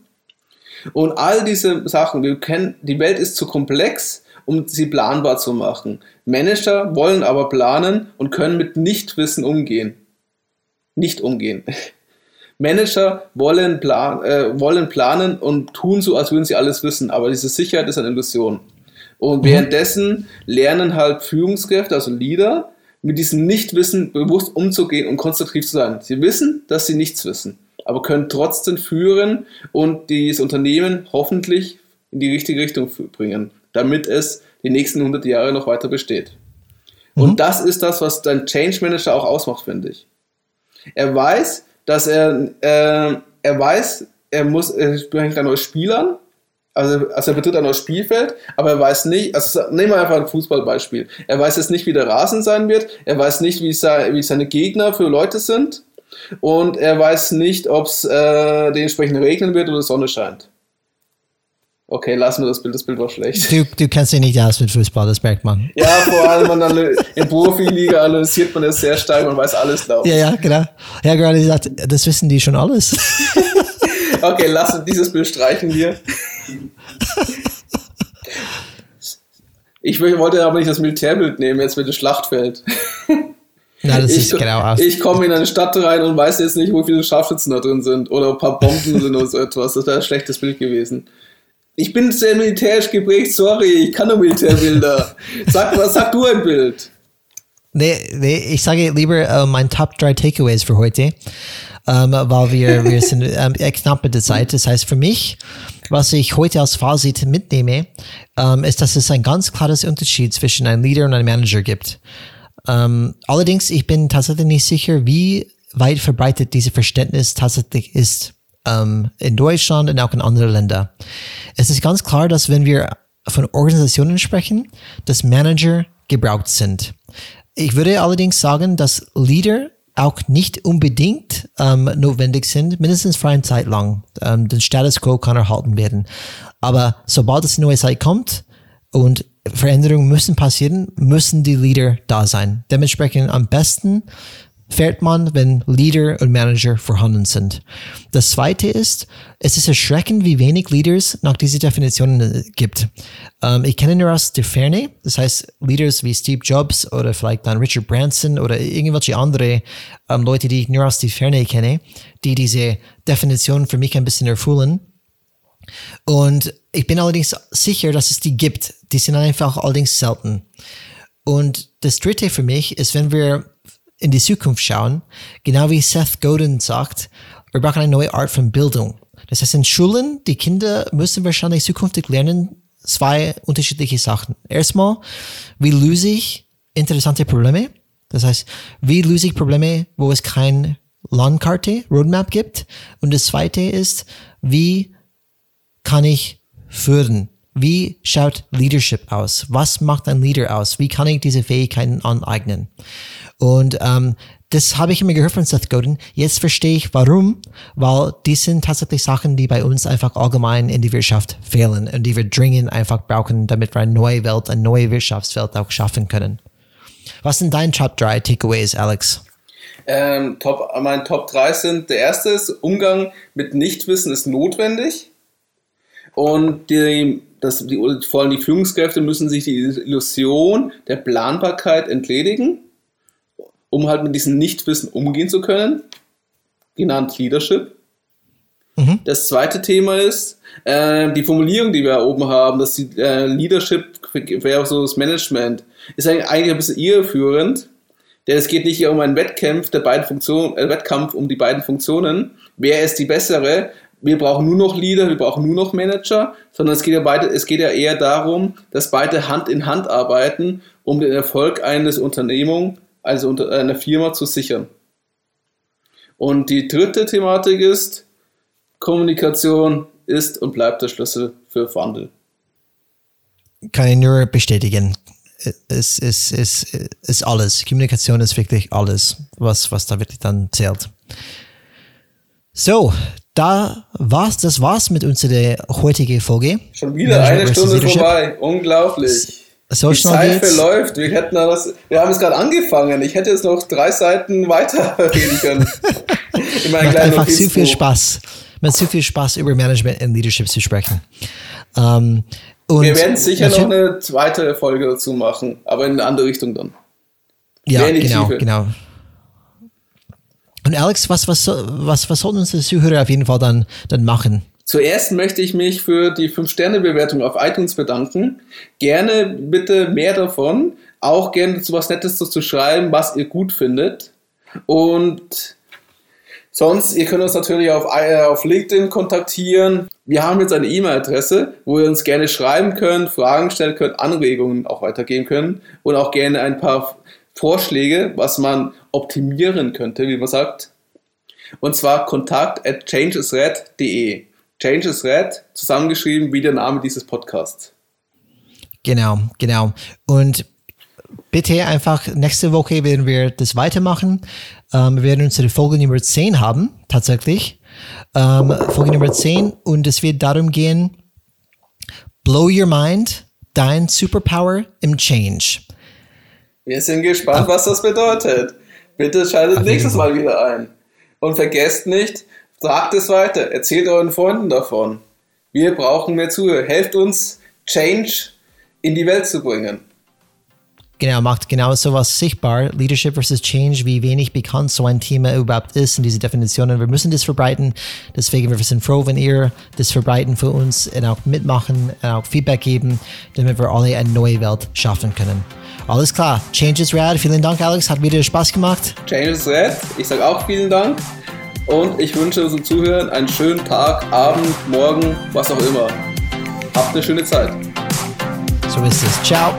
Und all diese Sachen, wir kennen, die Welt ist zu komplex, um sie planbar zu machen. Manager wollen aber planen und können mit Nichtwissen umgehen. Nicht umgehen. Manager wollen, plan, äh, wollen planen und tun so, als würden sie alles wissen, aber diese Sicherheit ist eine Illusion. Und mhm. währenddessen lernen halt Führungskräfte, also Leader, mit diesem Nichtwissen bewusst umzugehen und konstruktiv zu sein. Sie wissen, dass sie nichts wissen, aber können trotzdem führen und dieses Unternehmen hoffentlich in die richtige Richtung bringen, damit es die nächsten 100 Jahre noch weiter besteht. Mhm. Und das ist das, was dein Change Manager auch ausmacht, finde ich. Er weiß, dass er, äh, er weiß, er muss, er bringt ein neues Spiel an, also, also er betritt ein neues Spielfeld, aber er weiß nicht, also nehmen wir einfach ein Fußballbeispiel. Er weiß jetzt nicht, wie der Rasen sein wird, er weiß nicht, wie, sei, wie seine Gegner für Leute sind und er weiß nicht, ob es äh, dementsprechend regnen wird oder Sonne scheint. Okay, lassen wir das Bild, das Bild war schlecht. Du, du kennst dich nicht aus mit Fußball, das merkt man. Ja, vor allem man in Profiliga analysiert man das sehr stark, man weiß alles, glaube ich. Ja, ja, genau. Ja, gerade gesagt, das wissen die schon alles. okay, lass uns dieses Bild streichen hier. Ich wollte aber nicht das Militärbild nehmen, jetzt mit dem Schlachtfeld. Ja, das ich, genau aus. Ich komme in eine Stadt rein und weiß jetzt nicht, wo viele Scharfschützen da drin sind oder ein paar Bomben sind oder so etwas. Das wäre ein schlechtes Bild gewesen. Ich bin sehr militärisch geprägt, sorry, ich kann nur Militärbilder. [laughs] Sag, was sag du ein Bild? Nee, nee, ich sage lieber uh, mein Top 3 Takeaways für heute, ähm, weil wir, wir sind [laughs] um, knapp mit der Zeit. Das heißt, für mich, was ich heute als Fazit mitnehme, ähm, ist, dass es ein ganz klares Unterschied zwischen einem Leader und einem Manager gibt. allerdings, ich bin tatsächlich nicht sicher, wie weit verbreitet dieses Verständnis tatsächlich ist ähm, in Deutschland und auch in anderen Ländern. Es ist ganz klar, dass wenn wir von Organisationen sprechen, dass Manager gebraucht sind. Ich würde allerdings sagen, dass Leader auch nicht unbedingt ähm, notwendig sind, mindestens für eine Zeit lang. Ähm, den Status quo kann erhalten werden. Aber sobald es eine neue Zeit kommt und Veränderungen müssen passieren, müssen die Leader da sein. Dementsprechend am besten fährt man, wenn Leader und Manager vorhanden sind. Das zweite ist, es ist erschreckend, wie wenig Leaders nach dieser Definition äh, gibt. Ähm, ich kenne nur aus der Ferne, das heißt Leaders wie Steve Jobs oder vielleicht dann Richard Branson oder irgendwelche andere ähm, Leute, die ich nur aus der Ferne kenne, die diese Definition für mich ein bisschen erfüllen. Und ich bin allerdings sicher, dass es die gibt. Die sind einfach allerdings selten. Und das dritte für mich ist, wenn wir in die Zukunft schauen, genau wie Seth Godin sagt, wir brauchen eine neue Art von Bildung. Das heißt, in Schulen, die Kinder müssen wahrscheinlich zukünftig lernen zwei unterschiedliche Sachen. Erstmal, wie löse ich interessante Probleme? Das heißt, wie löse ich Probleme, wo es keine Landkarte, Roadmap gibt? Und das zweite ist, wie kann ich führen? Wie schaut Leadership aus? Was macht ein Leader aus? Wie kann ich diese Fähigkeiten aneignen? Und ähm, das habe ich immer gehört von Seth Godin. Jetzt verstehe ich warum, weil die sind tatsächlich Sachen, die bei uns einfach allgemein in die Wirtschaft fehlen und die wir dringend einfach brauchen, damit wir eine neue Welt, eine neue Wirtschaftswelt auch schaffen können. Was sind deine Top 3 Takeaways, Alex? Ähm, Top, mein Top 3 sind, der erste ist, Umgang mit Nichtwissen ist notwendig. Und die, das, die, vor allem die Führungskräfte müssen sich die Illusion der Planbarkeit entledigen um halt mit diesem Nichtwissen umgehen zu können, genannt Leadership. Mhm. Das zweite Thema ist äh, die Formulierung, die wir oben haben, dass die äh, Leadership versus Management ist eigentlich ein bisschen irreführend, denn es geht nicht hier um einen Wettkampf der beiden Funktionen, äh, Wettkampf um die beiden Funktionen. Wer ist die bessere? Wir brauchen nur noch Leader, wir brauchen nur noch Manager, sondern es geht ja beide, es geht ja eher darum, dass beide Hand in Hand arbeiten, um den Erfolg eines Unternehmens also einer Firma zu sichern. Und die dritte Thematik ist, Kommunikation ist und bleibt der Schlüssel für Wandel. Kann ich nur bestätigen. Es ist, es ist alles. Kommunikation ist wirklich alles, was, was da wirklich dann zählt. So, da war's, das war's mit unserer heutigen Folge. Schon wieder eine Stunde vorbei. Unglaublich. So die Zeit geht's. verläuft. Wir, hätten das, wir haben es gerade angefangen. Ich hätte jetzt noch drei Seiten weiterreden [laughs] können. [laughs] In Macht einfach zu viel Spaß. Mit zu viel Spaß über Management und Leadership zu sprechen. Ähm, wir werden sicher noch eine zweite Folge dazu machen, aber in eine andere Richtung dann. Ja, genau, Tiefe. genau. Und Alex, was, was, was, was sollten unsere Zuhörer auf jeden Fall dann, dann machen? Zuerst möchte ich mich für die 5-Sterne-Bewertung auf iTunes bedanken. Gerne bitte mehr davon. Auch gerne zu was Nettes zu schreiben, was ihr gut findet. Und sonst, ihr könnt uns natürlich auf, äh, auf LinkedIn kontaktieren. Wir haben jetzt eine E-Mail-Adresse, wo ihr uns gerne schreiben könnt, Fragen stellen könnt, Anregungen auch weitergeben könnt und auch gerne ein paar Vorschläge, was man optimieren könnte, wie man sagt. Und zwar kontakt at changesred.de. Change is Red, zusammengeschrieben wie der Name dieses Podcasts. Genau, genau. Und bitte einfach, nächste Woche werden wir das weitermachen. Ähm, wir werden unsere Folge Nummer 10 haben, tatsächlich. Ähm, Folge Nummer 10 und es wird darum gehen, Blow Your Mind, dein Superpower im Change. Wir sind gespannt, was das bedeutet. Bitte schaltet Ach, nächstes Mal wieder ein. Und vergesst nicht, Tragt es weiter, erzählt euren Freunden davon. Wir brauchen mehr Zuhörer. Helft uns, Change in die Welt zu bringen. Genau, macht genau sowas sichtbar. Leadership versus Change, wie wenig bekannt so ein Thema überhaupt ist und diese Definitionen. Wir müssen das verbreiten. Deswegen wir sind froh, wenn ihr das verbreiten für uns und auch mitmachen und auch Feedback geben, damit wir alle eine neue Welt schaffen können. Alles klar. Change is rad. Vielen Dank, Alex. Hat wieder Spaß gemacht. Change is rad. Ich sage auch vielen Dank. Und ich wünsche unseren Zuhörern einen schönen Tag, Abend, Morgen, was auch immer. Habt eine schöne Zeit. So ist es. Ciao.